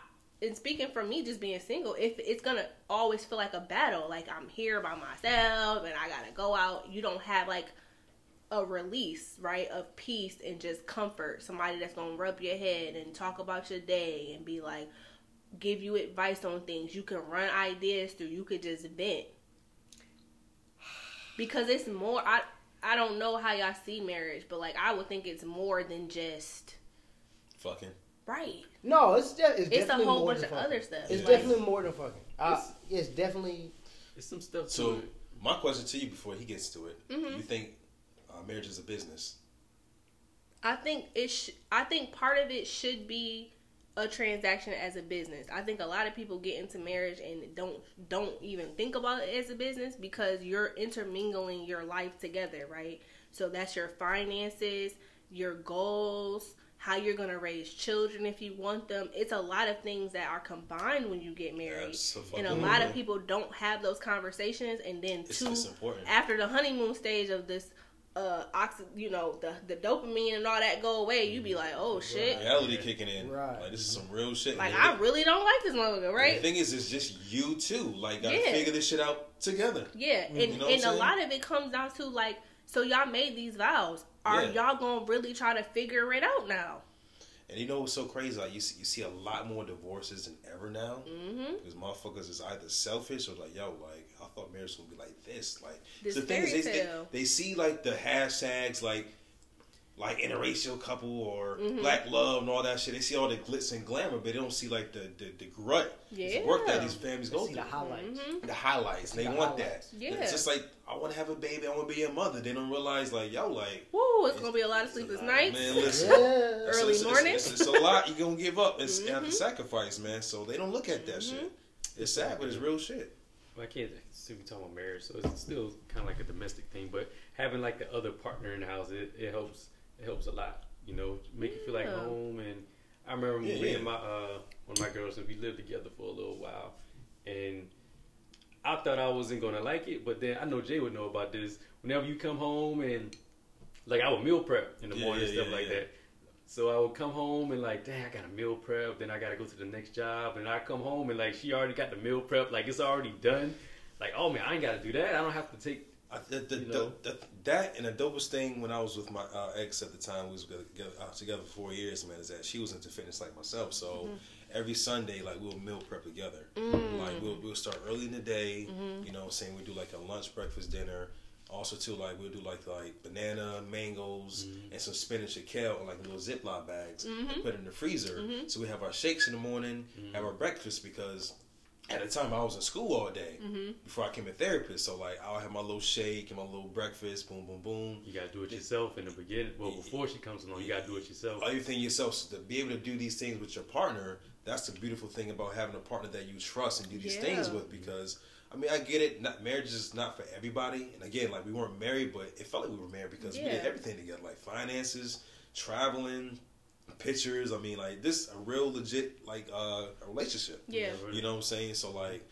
[SPEAKER 4] and speaking from me just being single, if it's gonna always feel like a battle, like I'm here by myself and I gotta go out, you don't have like a release, right, of peace and just comfort. Somebody that's gonna rub your head and talk about your day and be like, give you advice on things. You can run ideas through. You could just vent because it's more. I I don't know how y'all see marriage, but like I would think it's more than just
[SPEAKER 1] fucking.
[SPEAKER 4] right.
[SPEAKER 2] No, it's, de- it's
[SPEAKER 4] It's a
[SPEAKER 2] definitely
[SPEAKER 4] whole
[SPEAKER 2] more
[SPEAKER 4] bunch
[SPEAKER 2] than
[SPEAKER 4] of
[SPEAKER 2] fucking.
[SPEAKER 4] other stuff.
[SPEAKER 2] It's
[SPEAKER 1] Yeah.
[SPEAKER 2] definitely more than fucking. Uh,
[SPEAKER 3] It's-
[SPEAKER 2] it's definitely.
[SPEAKER 3] It's some stuff to
[SPEAKER 1] So
[SPEAKER 3] it.
[SPEAKER 1] my question to you before he gets to it:
[SPEAKER 4] Mhm.
[SPEAKER 1] You think uh, marriage is a business?
[SPEAKER 4] I think it. Sh- I think part of it should be a transaction as a business. I think a lot of people get into marriage and don't don't even think about it as a business because you're intermingling your life together, right? So that's your finances, your goals, how you're going to raise children if you want them. It's a lot of things that are combined when you get married. And a lot of people don't have those conversations and then
[SPEAKER 1] It's,
[SPEAKER 4] two
[SPEAKER 1] it's
[SPEAKER 4] after the honeymoon stage of this uh oxy, you know the the dopamine and all that go away you be like oh shit
[SPEAKER 1] Reality kicking in.
[SPEAKER 2] Right.
[SPEAKER 1] Like this is some real shit.
[SPEAKER 4] like
[SPEAKER 1] And
[SPEAKER 4] i really don't like this motherfucker
[SPEAKER 1] The
[SPEAKER 4] right The
[SPEAKER 1] thing is, it's just you too. Like, gotta
[SPEAKER 4] Yeah.
[SPEAKER 1] figure this shit out together.
[SPEAKER 4] yeah and,
[SPEAKER 1] You know
[SPEAKER 4] and a lot of it comes down to like so y'all made these vows are
[SPEAKER 1] Yeah.
[SPEAKER 4] y'all gonna really try to figure it out now
[SPEAKER 1] And you know what's so crazy? Like you see, you see a lot more divorces than ever now.
[SPEAKER 4] mm-hmm
[SPEAKER 1] Because motherfuckers is either selfish or like, yo, like I thought marriage was gonna be like this. Like
[SPEAKER 4] This
[SPEAKER 1] so the thing is, they, they, they see like the hashtags like like interracial couple or
[SPEAKER 4] Mhm.
[SPEAKER 1] black love and all that shit. They see all the glitz and glamour, but they don't see like the the, the grit,
[SPEAKER 4] Yeah.
[SPEAKER 1] the work that these families go
[SPEAKER 2] See
[SPEAKER 1] through.
[SPEAKER 2] the highlights.
[SPEAKER 4] mm-hmm.
[SPEAKER 1] the highlights. They
[SPEAKER 2] The
[SPEAKER 1] want
[SPEAKER 2] highlights.
[SPEAKER 1] that.
[SPEAKER 4] Yeah.
[SPEAKER 1] It's just like I want to have a baby. I want to be a mother. They don't realize like yo, like
[SPEAKER 4] Woo, it's gonna be a lot of sleepless nights
[SPEAKER 1] Man, listen.
[SPEAKER 2] Yeah.
[SPEAKER 1] It's-
[SPEAKER 4] Early
[SPEAKER 1] it's, it's-
[SPEAKER 4] morning.
[SPEAKER 1] It's, it's, a lot you are gonna give up. It's you have to sacrifice, man. So they don't look at that shit. It's sad, but it's real shit.
[SPEAKER 3] Well, I can't see we talking about marriage, so it's still kind of like a domestic thing. But having like the other partner in the house, it, it helps. It helps a lot. You know, make you feel like home. And I remember
[SPEAKER 1] Yeah,
[SPEAKER 3] me
[SPEAKER 1] yeah.
[SPEAKER 3] and my uh, one of my girls, and we lived together for a little while, and I thought I wasn't gonna like it, but then I know Jay would know about this. Whenever you come home and like I would meal prep in the
[SPEAKER 1] Yeah,
[SPEAKER 3] morning and stuff
[SPEAKER 1] yeah,
[SPEAKER 3] like
[SPEAKER 1] yeah.
[SPEAKER 3] that. So I would come home and like, dang, I got a meal prep. Then I got to go to the next job, and I come home and like she already got the meal prep, like it's already done. Like, oh man, I ain't got to do that. I don't have to take.
[SPEAKER 1] I, the, the,
[SPEAKER 3] You know?
[SPEAKER 1] the, that and the dopest thing when I was with my uh, ex at the time, we was together, uh, together for four years, man, is that she was into fitness like myself. So
[SPEAKER 4] Mm-hmm.
[SPEAKER 1] every Sunday, like we'll meal prep together.
[SPEAKER 4] Mm.
[SPEAKER 1] Like we'll, we'll start early in the day.
[SPEAKER 4] Mm-hmm.
[SPEAKER 1] You know, what I'm saying we do like a lunch, breakfast, dinner. Also, too, like we'll do like like banana, mangoes,
[SPEAKER 3] Mm-hmm.
[SPEAKER 1] and some spinach and kale in like little Ziploc bags,
[SPEAKER 4] Mm-hmm.
[SPEAKER 1] and put it in the freezer. So we have our shakes in the morning,
[SPEAKER 3] Mm-hmm.
[SPEAKER 1] have our breakfast because at the time I was in school all day
[SPEAKER 4] Mm-hmm.
[SPEAKER 1] before I became a therapist. So like I'll have my little shake and my little breakfast, boom, boom, boom.
[SPEAKER 3] You got to do it yourself in the beginning. Well, before she comes along, you got to do it yourself.
[SPEAKER 1] Everything yourself. So to be able to do these things with your partner, that's the beautiful thing about having a partner that you trust and do these things with. Because I mean, I get it. Not marriage is not for everybody. And again, like we weren't married, but it felt like we were married because we did everything together, like finances, traveling, pictures. I mean, like this a real legit like uh relationship.
[SPEAKER 4] Yeah.
[SPEAKER 1] You know what I'm saying? So like,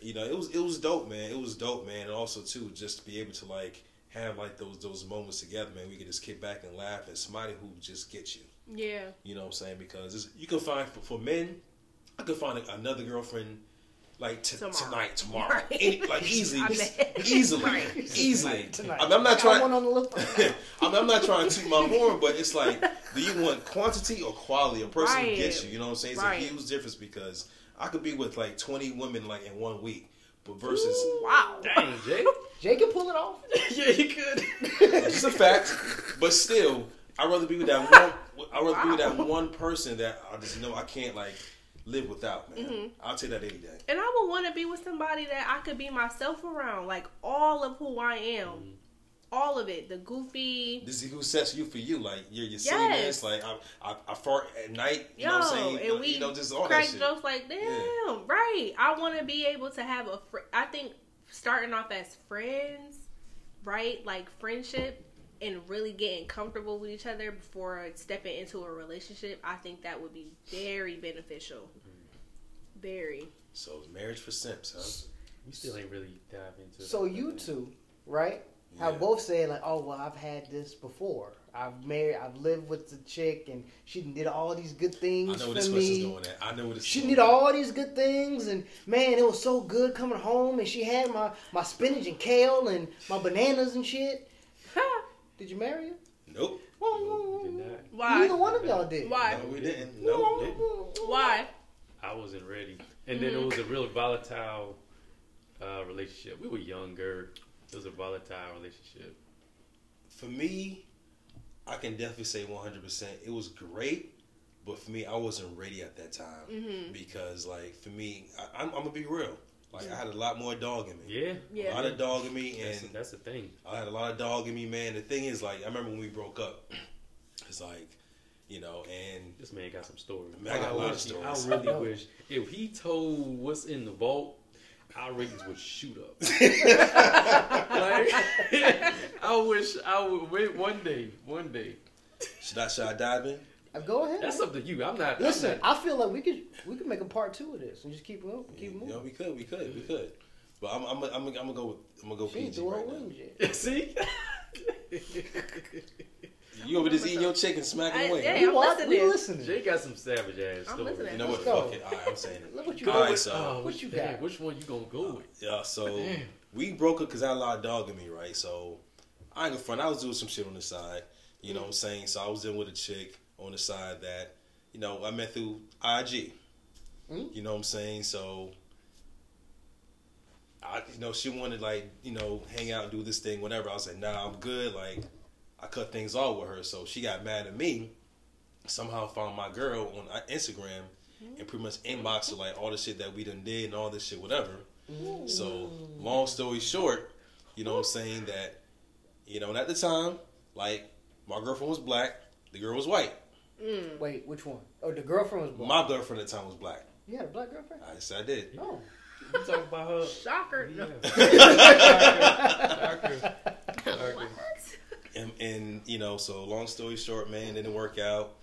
[SPEAKER 1] you know, it was it was dope, man. It was dope, man. And also too, just to be able to like have like those those moments together, man. We could just kick back and laugh at somebody who just gets you.
[SPEAKER 4] Yeah.
[SPEAKER 1] You know what I'm saying? Because it's, you can find for, for men, I could find another girlfriend like t-
[SPEAKER 4] Tomorrow.
[SPEAKER 1] tonight, tomorrow,
[SPEAKER 4] Right.
[SPEAKER 1] Any, like easily, easily,
[SPEAKER 4] Right.
[SPEAKER 1] easily.
[SPEAKER 2] Tonight.
[SPEAKER 1] I mean, I'm not trying.
[SPEAKER 2] one on the list.
[SPEAKER 1] I mean, I'm not trying to toot my horn, but it's like, do you want quantity or quality? A person who
[SPEAKER 4] Right.
[SPEAKER 1] gets you, you know what I'm saying? It's
[SPEAKER 4] Right.
[SPEAKER 1] a huge difference because I could be with like 20 women like in one week, but versus
[SPEAKER 4] Wow.
[SPEAKER 3] Dang, Jay.
[SPEAKER 2] Jay can pull it off.
[SPEAKER 3] yeah, he could.
[SPEAKER 1] it's a fact, but still, I'd rather be with that one. I'd rather be with that one person that I just know I can't like live without, man.
[SPEAKER 4] Mm-hmm.
[SPEAKER 1] I'll take that any day.
[SPEAKER 4] And I would want to be with somebody that I could be myself around, like all of who I am, all of it. The goofy,
[SPEAKER 1] This is who sets you for you. Like you're your
[SPEAKER 4] Yes.
[SPEAKER 1] silliness. Like I, I, I fart at night. You
[SPEAKER 4] yo,
[SPEAKER 1] know what I'm saying?
[SPEAKER 4] and we
[SPEAKER 1] you know, just all that
[SPEAKER 4] crack
[SPEAKER 1] shit.
[SPEAKER 4] jokes like, damn, right. I want to be able to have a. Fr- I think starting off as friends, right, like friendship. And really getting comfortable with each other before stepping into a relationship, I think that would be very beneficial.
[SPEAKER 1] Mm-hmm.
[SPEAKER 4] Very.
[SPEAKER 1] So it's marriage for simps, huh?
[SPEAKER 3] We still ain't really dive into it.
[SPEAKER 2] So you two, right? Have both said like, "Oh well, I've had this before. I've married, I've lived with the chick, and she did all these good
[SPEAKER 1] I
[SPEAKER 2] things
[SPEAKER 1] know where
[SPEAKER 2] for
[SPEAKER 1] this question's
[SPEAKER 2] me.
[SPEAKER 1] going at. I know where this.
[SPEAKER 2] She did all these good things, and man, it was so good coming home. And she had my my spinach and kale and my bananas and shit. Did you marry her?
[SPEAKER 1] Nope.
[SPEAKER 3] Did not.
[SPEAKER 4] Why?
[SPEAKER 2] Neither one of y'all did.
[SPEAKER 4] Why?
[SPEAKER 1] No, we didn't. No, we didn't.
[SPEAKER 4] Why?
[SPEAKER 3] I wasn't ready. And then it
[SPEAKER 4] Mm-hmm.
[SPEAKER 3] was a real volatile uh, relationship. We were younger. It was a volatile relationship.
[SPEAKER 1] For me, I can definitely say 100. percent It was great, but for me, I wasn't ready at that time
[SPEAKER 4] Mm-hmm.
[SPEAKER 1] because, like, for me, I, I'm, I'm gonna be real. Like, I had a lot more dog in me.
[SPEAKER 3] Yeah.
[SPEAKER 4] Yeah.
[SPEAKER 1] A lot of dog in me,
[SPEAKER 3] That's,
[SPEAKER 1] and
[SPEAKER 3] that's the thing.
[SPEAKER 1] I had a lot of dog in me, man. The thing is, like, I remember when we broke up. It's like, you know, and
[SPEAKER 3] This man got some stories.
[SPEAKER 1] Man, I got a lot of
[SPEAKER 3] wish
[SPEAKER 1] stories.
[SPEAKER 3] I really wish if he told what's in the vault, our ratings would shoot up. like, I wish I would wait one day. One day.
[SPEAKER 1] should I should I dive in?
[SPEAKER 2] Uh, Go ahead.
[SPEAKER 3] That's up to you. I'm not.
[SPEAKER 2] Listen,
[SPEAKER 3] I'm not,
[SPEAKER 2] I feel like we could we could make a part two of this and just keep going, keep
[SPEAKER 1] You
[SPEAKER 2] moving.
[SPEAKER 1] know, we could, we could, we could. But I'm, I'm, I'm, I'm gonna go with, I'm gonna go
[SPEAKER 2] She ain't
[SPEAKER 1] PG
[SPEAKER 2] her
[SPEAKER 1] right now.
[SPEAKER 2] wings yet.
[SPEAKER 3] see.
[SPEAKER 1] You over just eating your chicken, smacking
[SPEAKER 4] I-
[SPEAKER 1] away.
[SPEAKER 4] yeah.
[SPEAKER 1] huh?
[SPEAKER 2] We
[SPEAKER 4] I'm
[SPEAKER 2] watch- we
[SPEAKER 4] listening.
[SPEAKER 2] listening.
[SPEAKER 3] Jay got some savage ass
[SPEAKER 4] I'm
[SPEAKER 3] stories.
[SPEAKER 4] listening.
[SPEAKER 1] You know what?
[SPEAKER 2] Let's go.
[SPEAKER 1] Fuck it. All right, I'm saying it.
[SPEAKER 2] Look what you
[SPEAKER 1] All
[SPEAKER 2] got.
[SPEAKER 1] right,
[SPEAKER 3] with-
[SPEAKER 1] so
[SPEAKER 3] oh,
[SPEAKER 2] what
[SPEAKER 3] which,
[SPEAKER 2] you
[SPEAKER 3] damn,
[SPEAKER 2] got?
[SPEAKER 3] Which one you gonna go with?
[SPEAKER 1] yeah, so
[SPEAKER 2] Damn.
[SPEAKER 1] we broke up because I had a lot of dog in me, right? So I ain't gonna front. I was doing some shit on the side. You know what I'm saying? So I was in with a chick on the side that, you know, I met through IG.
[SPEAKER 2] Mm.
[SPEAKER 1] You know what I'm saying? So I, you know, she wanted like, you know, hang out and do this thing, whatever. I was like, nah, I'm good. Like, I cut things off with her, so she got mad at me. Somehow found my girl on Instagram and pretty much inboxed her like all the shit that we done did and all this shit, whatever. So, long story short, you know what I'm saying that, you know, and at the time, like my girlfriend was black, the girl was white.
[SPEAKER 4] Mm.
[SPEAKER 2] Wait, which one? Oh, the girlfriend was black.
[SPEAKER 1] My girlfriend at the time was black.
[SPEAKER 2] you had a black girlfriend?
[SPEAKER 1] I said I did.
[SPEAKER 2] Oh.
[SPEAKER 3] You talking about her?
[SPEAKER 4] Shocker.
[SPEAKER 3] Yeah.
[SPEAKER 4] What?
[SPEAKER 1] and, and you know, so long story short, man, didn't work out.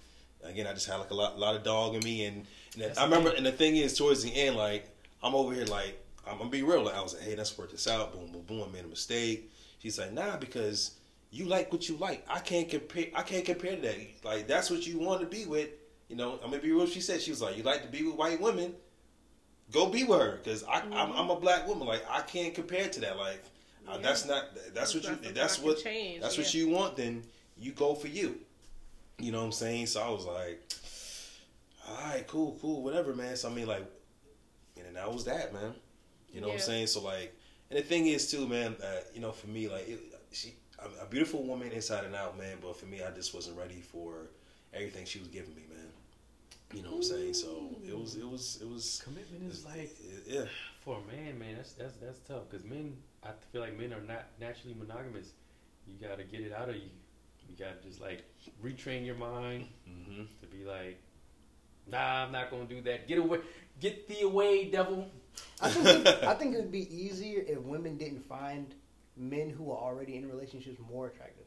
[SPEAKER 1] Again, I just had like a lot, lot of dog in me, and, and I remember. And the thing is, towards the end, like I'm over here, like I'm gonna be real. Like I was like, hey, let's work this out. Boom, boom, boom. I made a mistake. She's like, nah, because you like what you like. I can't compare. I can't compare to that. Like that's what you want to be with. You know, I'm gonna be real. She said she was like, you like to be with white women. Go be with her, because I'm,
[SPEAKER 4] Mm-hmm.
[SPEAKER 1] I'm a black woman. Like I can't compare to that. Like uh, that's not. That's what you.
[SPEAKER 4] That's
[SPEAKER 1] That's
[SPEAKER 4] what change,
[SPEAKER 1] That's what you want. Then you go for you. You know what I'm saying? So I was like, all right, cool, cool, whatever, man. So I mean, like, and then that was that, man. You know what I'm saying? So like, and the thing is too, man. Uh, you know, for me, like, it, she, a, a beautiful woman inside and out, man. But for me, I just wasn't ready for everything she was giving me, man. You know what I'm saying? So it was, it was, it was.
[SPEAKER 3] Commitment is like
[SPEAKER 1] yeah,
[SPEAKER 3] for a man, man. That's that's that's tough because men. I feel like men are not naturally monogamous. You gotta get it out of you. You gotta just like retrain your mind
[SPEAKER 1] hmm
[SPEAKER 3] to be like, nah, I'm not gonna do that. Get away, get thee away, devil.
[SPEAKER 2] I think it, I think it would be easier if women didn't find men who are already in relationships more attractive.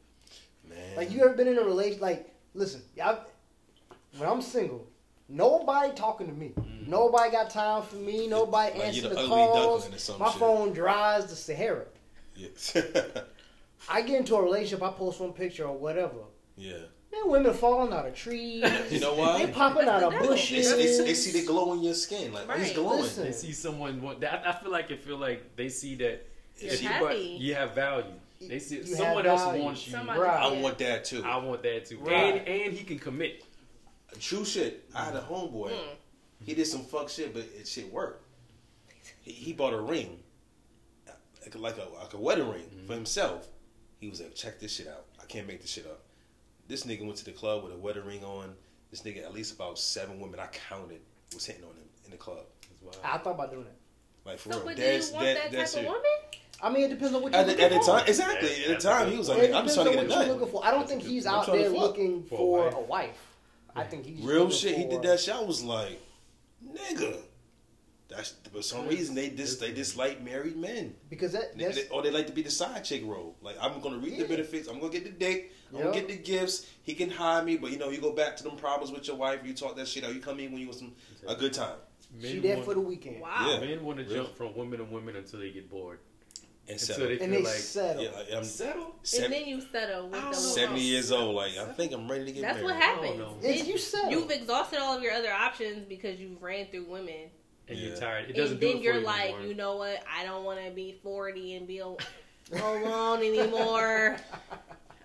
[SPEAKER 1] man.
[SPEAKER 2] Like you ever been in a relation? Like listen, y'all. when I'm single, nobody talking to me.
[SPEAKER 3] Mm.
[SPEAKER 2] Nobody got time for me. Nobody
[SPEAKER 1] Like
[SPEAKER 2] answering
[SPEAKER 1] the
[SPEAKER 2] the calls.
[SPEAKER 1] duckling or some
[SPEAKER 2] My
[SPEAKER 1] shit.
[SPEAKER 2] phone dries the Sahara.
[SPEAKER 1] Yeah.
[SPEAKER 2] I get into a relationship. I post one picture or whatever.
[SPEAKER 1] yeah.
[SPEAKER 2] Man, women falling out of trees.
[SPEAKER 1] You know why?
[SPEAKER 2] They popping out of
[SPEAKER 4] the devil.
[SPEAKER 1] They,
[SPEAKER 2] bushes.
[SPEAKER 1] they, they see the glow in your skin. Like, oh, he's
[SPEAKER 4] Right.
[SPEAKER 1] glowing.
[SPEAKER 2] Listen.
[SPEAKER 3] They see someone. I I feel like it feel like they see that
[SPEAKER 4] You're
[SPEAKER 3] if you,
[SPEAKER 4] happy.
[SPEAKER 3] you have value. They see
[SPEAKER 2] You
[SPEAKER 3] someone else
[SPEAKER 2] value.
[SPEAKER 3] wants you.
[SPEAKER 4] Somebody-
[SPEAKER 2] Right.
[SPEAKER 1] I want that too.
[SPEAKER 3] I want that too,
[SPEAKER 2] Right.
[SPEAKER 3] and and he can commit.
[SPEAKER 1] True shit. I had a homeboy.
[SPEAKER 4] Mm.
[SPEAKER 1] He did some fuck shit, but it shit worked. He, he bought a ring, like a, like a like a wedding ring for himself. He was like, check this shit out. I can't make this shit up. This nigga went to the club with a wedding ring on. This nigga, at least about seven women I counted was hitting on him in the club.
[SPEAKER 3] That's wild.
[SPEAKER 2] I thought about doing it.
[SPEAKER 1] Like for
[SPEAKER 4] So,
[SPEAKER 1] real.
[SPEAKER 4] but do
[SPEAKER 1] That's-
[SPEAKER 4] you want
[SPEAKER 1] that-
[SPEAKER 4] that,
[SPEAKER 1] that's
[SPEAKER 4] type of
[SPEAKER 1] it.
[SPEAKER 4] woman?
[SPEAKER 2] I mean, it depends on what you're
[SPEAKER 1] At the,
[SPEAKER 2] looking
[SPEAKER 1] at the time, exactly.
[SPEAKER 3] Yeah,
[SPEAKER 1] at the time, he was like, I'm just trying to
[SPEAKER 2] on
[SPEAKER 1] get
[SPEAKER 2] what
[SPEAKER 1] it
[SPEAKER 2] you're
[SPEAKER 1] done.
[SPEAKER 2] looking for. I don't think he's out there looking
[SPEAKER 3] For a wife.
[SPEAKER 2] I think he's
[SPEAKER 1] Real
[SPEAKER 2] looking
[SPEAKER 1] shit. He did that shit. I was like, nigga. That's for some reason they dis they dislike married men.
[SPEAKER 2] because that,
[SPEAKER 1] They-
[SPEAKER 2] that's
[SPEAKER 1] they- or they like to be the side chick role. Like I'm gonna reap
[SPEAKER 2] Yeah.
[SPEAKER 1] the benefits. I'm gonna get the dick. I'm gonna get the gifts. He can hire me, but you know you go back to them problems with your wife. You talk that shit out. You come in when you want some a good time.
[SPEAKER 2] she there for the weekend.
[SPEAKER 4] Wow.
[SPEAKER 1] Yeah.
[SPEAKER 3] Men want to
[SPEAKER 1] Really?
[SPEAKER 3] jump from women to women until they get bored.
[SPEAKER 1] And
[SPEAKER 3] Until
[SPEAKER 1] settle.
[SPEAKER 3] they
[SPEAKER 2] And
[SPEAKER 3] feel
[SPEAKER 2] they
[SPEAKER 3] like
[SPEAKER 2] settle.
[SPEAKER 1] Yeah, like, I'm
[SPEAKER 3] settle.
[SPEAKER 1] sev-
[SPEAKER 4] and then you settle with
[SPEAKER 3] I
[SPEAKER 4] the
[SPEAKER 3] don't know.
[SPEAKER 4] little-
[SPEAKER 1] 70 years old. Like I think I'm ready to get
[SPEAKER 4] That's
[SPEAKER 1] married.
[SPEAKER 4] what happens.
[SPEAKER 3] know.
[SPEAKER 2] It's
[SPEAKER 4] Then
[SPEAKER 2] you settle.
[SPEAKER 4] You've exhausted all of your other options because you've ran through women.
[SPEAKER 3] And
[SPEAKER 1] Yeah.
[SPEAKER 3] you're tired. It doesn't
[SPEAKER 4] and
[SPEAKER 3] do
[SPEAKER 4] then
[SPEAKER 3] it for
[SPEAKER 4] you're
[SPEAKER 3] you
[SPEAKER 4] like,
[SPEAKER 3] anymore.
[SPEAKER 4] you know what? I don't want to be 40 and be alone anymore.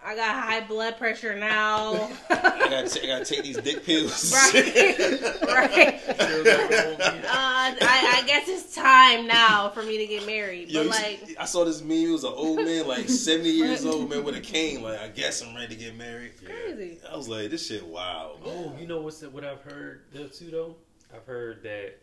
[SPEAKER 4] I got high blood pressure now.
[SPEAKER 1] I gotta, ta- I gotta take these dick pills.
[SPEAKER 4] right. right. Uh, I, I guess it's time now for me to get married.
[SPEAKER 1] Yo,
[SPEAKER 4] But
[SPEAKER 1] you
[SPEAKER 4] like,
[SPEAKER 1] I saw this meme. It was an old man, like 70 years old, man, with a cane. Like, I guess I'm ready to get married.
[SPEAKER 4] crazy.
[SPEAKER 1] I was like, this shit wild.
[SPEAKER 3] Oh, you know what's what I've heard though too though? I've heard that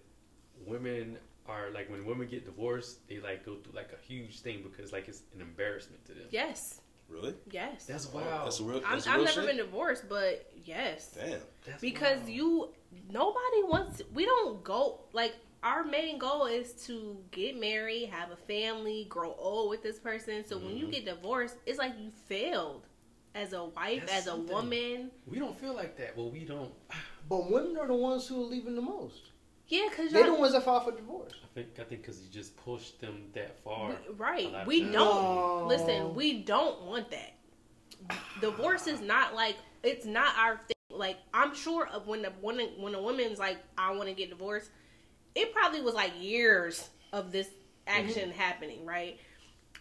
[SPEAKER 3] women are like when women get divorced, they like go through like a huge thing because like it's an embarrassment to them.
[SPEAKER 4] Yes.
[SPEAKER 1] Really?
[SPEAKER 4] Yes.
[SPEAKER 3] That's
[SPEAKER 1] Wow.
[SPEAKER 3] wild.
[SPEAKER 1] That's a real.
[SPEAKER 4] I'm,
[SPEAKER 1] That's a
[SPEAKER 4] I've
[SPEAKER 1] real
[SPEAKER 4] never
[SPEAKER 1] shit?
[SPEAKER 4] been divorced, but yes.
[SPEAKER 1] Damn.
[SPEAKER 3] That's
[SPEAKER 4] because
[SPEAKER 3] wild.
[SPEAKER 4] you nobody wants we don't go like our main goal is to get married have a family grow old with this person so when you
[SPEAKER 1] Mhm.
[SPEAKER 4] get divorced it's like you failed as a wife
[SPEAKER 3] That's
[SPEAKER 4] as a
[SPEAKER 3] something.
[SPEAKER 4] woman
[SPEAKER 3] we don't feel like that. Well, we don't.
[SPEAKER 2] But women are the ones who are leaving the most.
[SPEAKER 4] Yeah because
[SPEAKER 2] They're the ones that file for divorce.
[SPEAKER 3] I think I think because you just pushed them that far. a
[SPEAKER 4] right we
[SPEAKER 3] times.
[SPEAKER 4] don't
[SPEAKER 2] No.
[SPEAKER 4] listen we don't want that divorce is not like it's not our thing like i'm sure of when the when, when a woman's like i want to get divorced it probably was like years of this action mm-hmm. happening right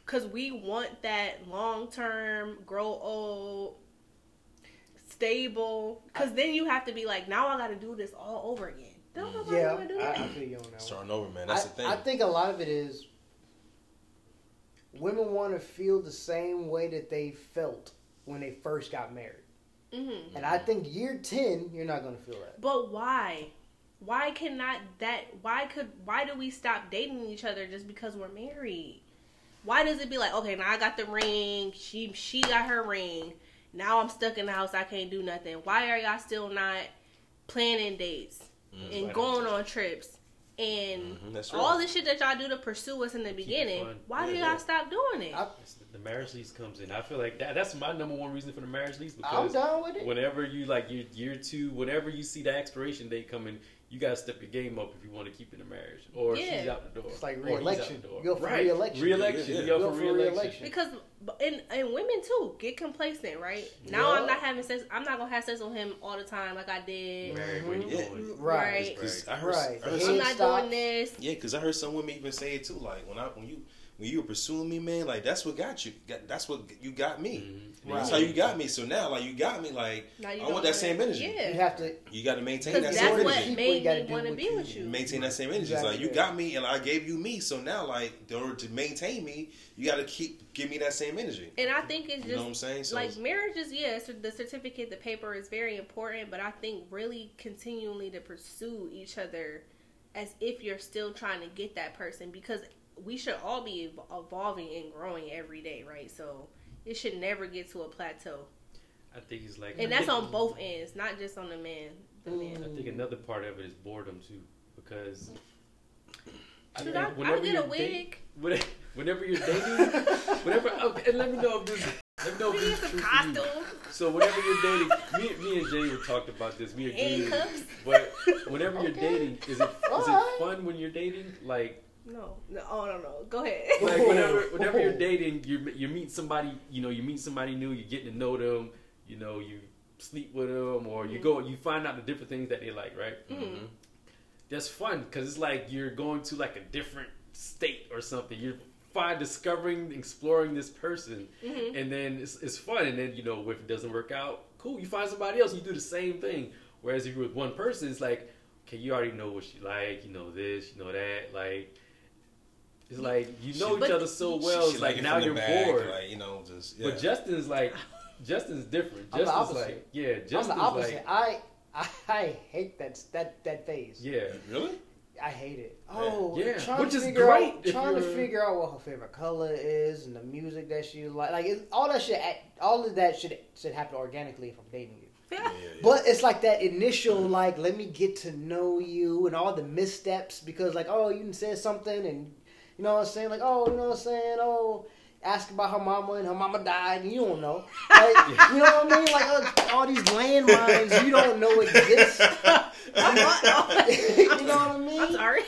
[SPEAKER 4] because we want that long term grow old stable because then you have to be like now i gotta do this all over again don't nobody
[SPEAKER 2] Yeah,
[SPEAKER 4] want to do
[SPEAKER 2] I,
[SPEAKER 4] that
[SPEAKER 2] I feel you on that.
[SPEAKER 1] Starting over, man. That's
[SPEAKER 2] I,
[SPEAKER 1] the thing.
[SPEAKER 2] I think a lot of it is women want to feel the same way that they felt when they first got married.
[SPEAKER 4] hmm
[SPEAKER 2] And I think year 10, you're not going to feel that.
[SPEAKER 4] But why? Why cannot that? Why could? Why do we stop dating each other just because we're married? Why does it be like, okay, now I got the ring. She she got her ring. Now I'm stuck in the house. I can't do nothing. Why are y'all still not planning dates
[SPEAKER 1] Mhm.
[SPEAKER 4] and going on trips and
[SPEAKER 1] Mhm, That's
[SPEAKER 4] all
[SPEAKER 1] right.
[SPEAKER 4] the shit that y'all do to pursue us in the beginning?
[SPEAKER 3] fun.
[SPEAKER 4] Why do y'all
[SPEAKER 1] yeah.
[SPEAKER 4] stop doing it?
[SPEAKER 2] I-
[SPEAKER 3] the the marriage lease comes in. I feel like that that's my number one reason for the marriage lease
[SPEAKER 2] I'm
[SPEAKER 3] because
[SPEAKER 2] down with it.
[SPEAKER 3] whenever you like your year two, whenever you see the expiration date coming, you gotta step your game up if you want to keep in the marriage, or
[SPEAKER 4] Yeah.
[SPEAKER 3] she's out the door.
[SPEAKER 2] It's like
[SPEAKER 3] or
[SPEAKER 2] re-election.
[SPEAKER 3] the door.
[SPEAKER 2] You go for
[SPEAKER 3] right.
[SPEAKER 2] re-election.
[SPEAKER 3] Re-election.
[SPEAKER 1] Yeah,
[SPEAKER 3] You
[SPEAKER 1] yeah.
[SPEAKER 3] go
[SPEAKER 2] Go
[SPEAKER 3] for
[SPEAKER 2] for
[SPEAKER 3] re-election.
[SPEAKER 2] re-election.
[SPEAKER 4] Because and and women too get complacent, right? Now
[SPEAKER 2] Yeah.
[SPEAKER 4] I'm not having sex. I'm not gonna have sex with him all the time like I did.
[SPEAKER 3] Right, where you
[SPEAKER 1] Yeah.
[SPEAKER 3] going?
[SPEAKER 2] Right.
[SPEAKER 4] Right.
[SPEAKER 1] 'Cause I heard,
[SPEAKER 2] Right.
[SPEAKER 1] I heard
[SPEAKER 2] The
[SPEAKER 1] some,
[SPEAKER 4] I'm not
[SPEAKER 2] stops.
[SPEAKER 4] doing this.
[SPEAKER 1] yeah, because I heard some women even say it too. Like when I when you when you were pursuing me, man, like that's what got you. That's what you got me.
[SPEAKER 3] Mhm.
[SPEAKER 2] Right.
[SPEAKER 1] That's how you got me. So now, like you got me. Like I want that same energy.
[SPEAKER 4] Yeah.
[SPEAKER 2] You have to.
[SPEAKER 1] You got to maintain that
[SPEAKER 4] that's
[SPEAKER 1] same
[SPEAKER 4] what
[SPEAKER 1] energy.
[SPEAKER 2] People, you
[SPEAKER 4] made
[SPEAKER 2] gotta
[SPEAKER 4] me
[SPEAKER 2] do
[SPEAKER 4] want to be
[SPEAKER 2] you-
[SPEAKER 4] with you.
[SPEAKER 1] maintain that same energy.
[SPEAKER 2] Exactly.
[SPEAKER 1] like you got me and I gave you me. So now, like in order to maintain me, you got to keep give me that same energy.
[SPEAKER 4] And I think it's just
[SPEAKER 1] You know what I'm saying? So
[SPEAKER 4] like marriage is yes, the certificate, the paper is very important, but I think really continually to pursue each other as if you're still trying to get that person because we should all be evolving and growing every day, right? So it should never get to a plateau,
[SPEAKER 3] I think it's like,
[SPEAKER 4] and that's on both ends, not just on the man. The mm. man.
[SPEAKER 3] I think another part of it is boredom too, because I
[SPEAKER 4] Should
[SPEAKER 3] think
[SPEAKER 4] I, I'll
[SPEAKER 3] whenever
[SPEAKER 4] get a
[SPEAKER 3] you're
[SPEAKER 4] wig.
[SPEAKER 3] date- when- whenever you're dating, whenever okay, and let me know if this, let me know if this is true for you.
[SPEAKER 4] costume.
[SPEAKER 3] So whenever you're dating, me, me and Jay were talked about this. Me and
[SPEAKER 4] Jay,
[SPEAKER 3] but whenever you're
[SPEAKER 2] Okay.
[SPEAKER 3] dating, is it is it fun when you're dating? Like
[SPEAKER 4] No, no, oh no, no. Go ahead.
[SPEAKER 3] like whenever whenever you're dating, you you meet somebody, you know, you meet somebody new, you getting to know them, you know, you sleep with them, or you go, you find out the different things that they like, right?
[SPEAKER 4] Mhm.
[SPEAKER 3] That's fun because it's like you're going to like a different state or something. You're fine discovering, exploring this person,
[SPEAKER 4] Mhm.
[SPEAKER 3] and then it's, it's fun. And then you know, if it doesn't work out, cool. You find somebody else, you do the same thing. Whereas if you're with one person, it's like, okay, you already know what she like, you know this, you know that, like. It's like you know
[SPEAKER 4] But-
[SPEAKER 3] each other so well.
[SPEAKER 1] she
[SPEAKER 3] it's
[SPEAKER 1] like
[SPEAKER 3] like now you're
[SPEAKER 1] back,
[SPEAKER 3] bored.
[SPEAKER 1] Like you know, just yeah.
[SPEAKER 3] But Justin's like, Justin's different.
[SPEAKER 2] I'm the
[SPEAKER 3] Justin's
[SPEAKER 2] opposite.
[SPEAKER 3] like, yeah,
[SPEAKER 2] I'm
[SPEAKER 3] Justin's
[SPEAKER 2] the opposite.
[SPEAKER 3] like,
[SPEAKER 2] I, I I hate that that that phase.
[SPEAKER 3] yeah.
[SPEAKER 1] really?
[SPEAKER 2] I hate it. Oh,
[SPEAKER 3] Yeah,
[SPEAKER 2] trying
[SPEAKER 3] which
[SPEAKER 2] to
[SPEAKER 3] is
[SPEAKER 2] figure
[SPEAKER 3] great
[SPEAKER 2] Out, trying to
[SPEAKER 3] you're-
[SPEAKER 2] figure out what her favorite color is and the music that she like. Like it, all that shit. All of that should should happen organically if I'm dating you.
[SPEAKER 1] Yeah, yeah, yeah.
[SPEAKER 2] But it's like that initial like let me get to know you and all the missteps because like oh you said something and you know what I'm saying like oh you know what I'm saying oh ask about her mama and her mama died and you don't know like you know what I mean like uh, all these landmines you don't know exist you know what I mean
[SPEAKER 4] I'm sorry.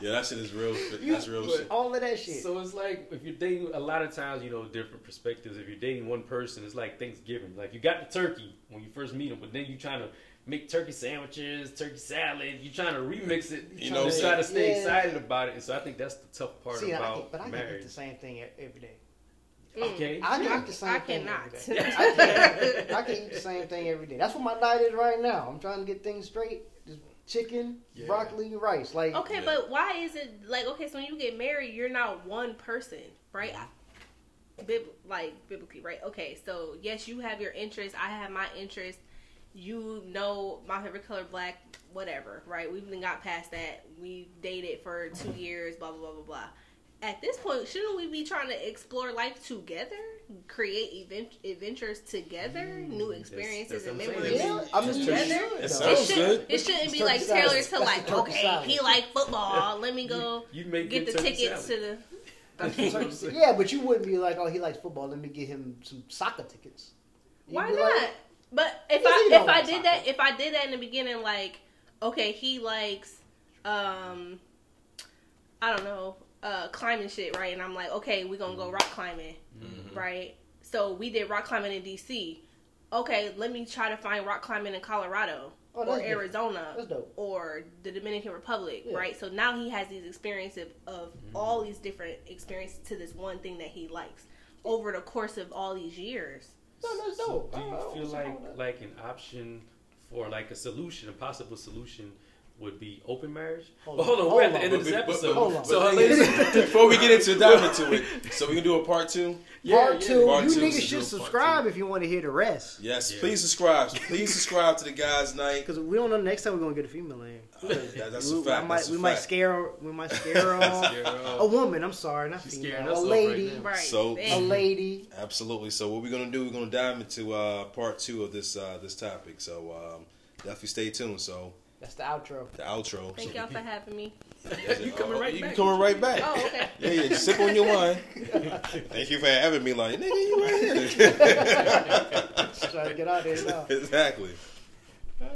[SPEAKER 1] yeah, that shit is real. That's real
[SPEAKER 3] but-
[SPEAKER 1] shit.
[SPEAKER 2] all of that shit
[SPEAKER 3] So it's like if you're dating, a lot of times you know different perspectives. If you're dating one person, it's like Thanksgiving. Like you got the turkey when you first meet them, but then you trying to make turkey sandwiches, turkey salad. You're trying to remix it.
[SPEAKER 1] You
[SPEAKER 3] You
[SPEAKER 1] know
[SPEAKER 3] know, try to stay
[SPEAKER 2] Yeah.
[SPEAKER 3] excited about it. And so I think that's the tough part
[SPEAKER 2] See, I
[SPEAKER 3] about
[SPEAKER 2] can, but I can eat
[SPEAKER 3] marriage.
[SPEAKER 2] the same thing e- every day. Mm.
[SPEAKER 3] Okay.
[SPEAKER 2] I can
[SPEAKER 4] I-
[SPEAKER 2] eat the same
[SPEAKER 4] I
[SPEAKER 2] thing
[SPEAKER 4] cannot.
[SPEAKER 2] every day. I can, I can eat the same thing every day. That's what my diet is right now. I'm trying to get things straight. Just chicken,
[SPEAKER 3] Yeah.
[SPEAKER 2] broccoli, rice. Like
[SPEAKER 4] Okay,
[SPEAKER 1] Yeah.
[SPEAKER 4] but why is it like okay? So when you get married, you're not one person, right? Mm-hmm. Bib- like biblically, right? Okay, so yes, you have your interest. I have my interest. You know my favorite color, black, whatever, right? We've even got past that. We dated for two years, blah blah blah blah blah. At this point, shouldn't we be trying to explore life together, create event adventures together, hmm. new experiences
[SPEAKER 3] that's
[SPEAKER 4] and
[SPEAKER 3] what I'm
[SPEAKER 4] memories?
[SPEAKER 3] saying.
[SPEAKER 2] yeah, I mean,
[SPEAKER 4] Together?
[SPEAKER 2] you
[SPEAKER 1] It
[SPEAKER 2] should,
[SPEAKER 4] It,
[SPEAKER 1] sounds
[SPEAKER 4] should,
[SPEAKER 1] good.
[SPEAKER 4] it shouldn't be like
[SPEAKER 2] salad.
[SPEAKER 4] tailored to like, okay, he like football. Let me go
[SPEAKER 3] You, you make
[SPEAKER 4] get the tickets
[SPEAKER 3] salad.
[SPEAKER 4] to the.
[SPEAKER 3] That's what I'm saying.
[SPEAKER 2] yeah, but you wouldn't be like, oh, he likes football. Let me get him some soccer tickets. You'd
[SPEAKER 4] Why not?
[SPEAKER 2] like,
[SPEAKER 4] but if I if I did that if I did that in the beginning, like, okay, he likes, um, I don't know, uh, climbing shit, right? And I'm like, okay, we're gonna go rock climbing,
[SPEAKER 1] Mhm.
[SPEAKER 4] right? So we did rock climbing in DC. Okay, let me try to find rock climbing in Colorado
[SPEAKER 2] Oh,
[SPEAKER 4] or. Arizona. Or the Dominican Republic,
[SPEAKER 2] Yeah.
[SPEAKER 4] right? So now he has these experiences of all these different experiences to this one thing that he likes over the course of all these years.
[SPEAKER 2] No, that's
[SPEAKER 3] So do you feel like
[SPEAKER 2] wrong with that.
[SPEAKER 3] like an option for like a solution, a possible solution would be open marriage?
[SPEAKER 2] Hold
[SPEAKER 3] but hold on,
[SPEAKER 2] Hold
[SPEAKER 3] we're at
[SPEAKER 2] on.
[SPEAKER 3] the end of
[SPEAKER 1] But-
[SPEAKER 3] this
[SPEAKER 1] but- but-
[SPEAKER 3] episode.
[SPEAKER 2] Hold on.
[SPEAKER 3] So ladies,
[SPEAKER 1] before we get into dive into it, so we can do a part two.
[SPEAKER 3] yeah,
[SPEAKER 2] Part
[SPEAKER 3] yeah.
[SPEAKER 2] two,
[SPEAKER 1] Part
[SPEAKER 2] you
[SPEAKER 1] two,
[SPEAKER 2] niggas should subscribe if you want to hear the rest.
[SPEAKER 1] Yes,
[SPEAKER 3] Yeah.
[SPEAKER 1] please subscribe. Please subscribe to the guys' night.
[SPEAKER 2] Because we don't know next time we're gonna get a female in.
[SPEAKER 1] That- that's
[SPEAKER 2] we,
[SPEAKER 1] a fact.
[SPEAKER 2] I might,
[SPEAKER 1] That's a
[SPEAKER 2] we might scare. We might scare her off.
[SPEAKER 3] Scare her off.
[SPEAKER 2] A woman. I'm sorry, not
[SPEAKER 3] She's
[SPEAKER 2] female. A lady.
[SPEAKER 3] right now.
[SPEAKER 4] Right.
[SPEAKER 1] So-
[SPEAKER 2] a lady.
[SPEAKER 1] Absolutely. So what we're gonna do? We're gonna dive into uh, part two of this uh, this topic. So um, definitely stay tuned. So
[SPEAKER 2] That's the outro.
[SPEAKER 1] The outro.
[SPEAKER 4] Thank y'all for having me.
[SPEAKER 3] You coming oh, right
[SPEAKER 1] you
[SPEAKER 3] back.
[SPEAKER 1] coming right back.
[SPEAKER 4] Oh, okay.
[SPEAKER 1] Yeah, yeah. Just sip on your wine. Thank you for having me. Like, nigga, you right here.
[SPEAKER 2] Just trying to get out there now.
[SPEAKER 1] exactly.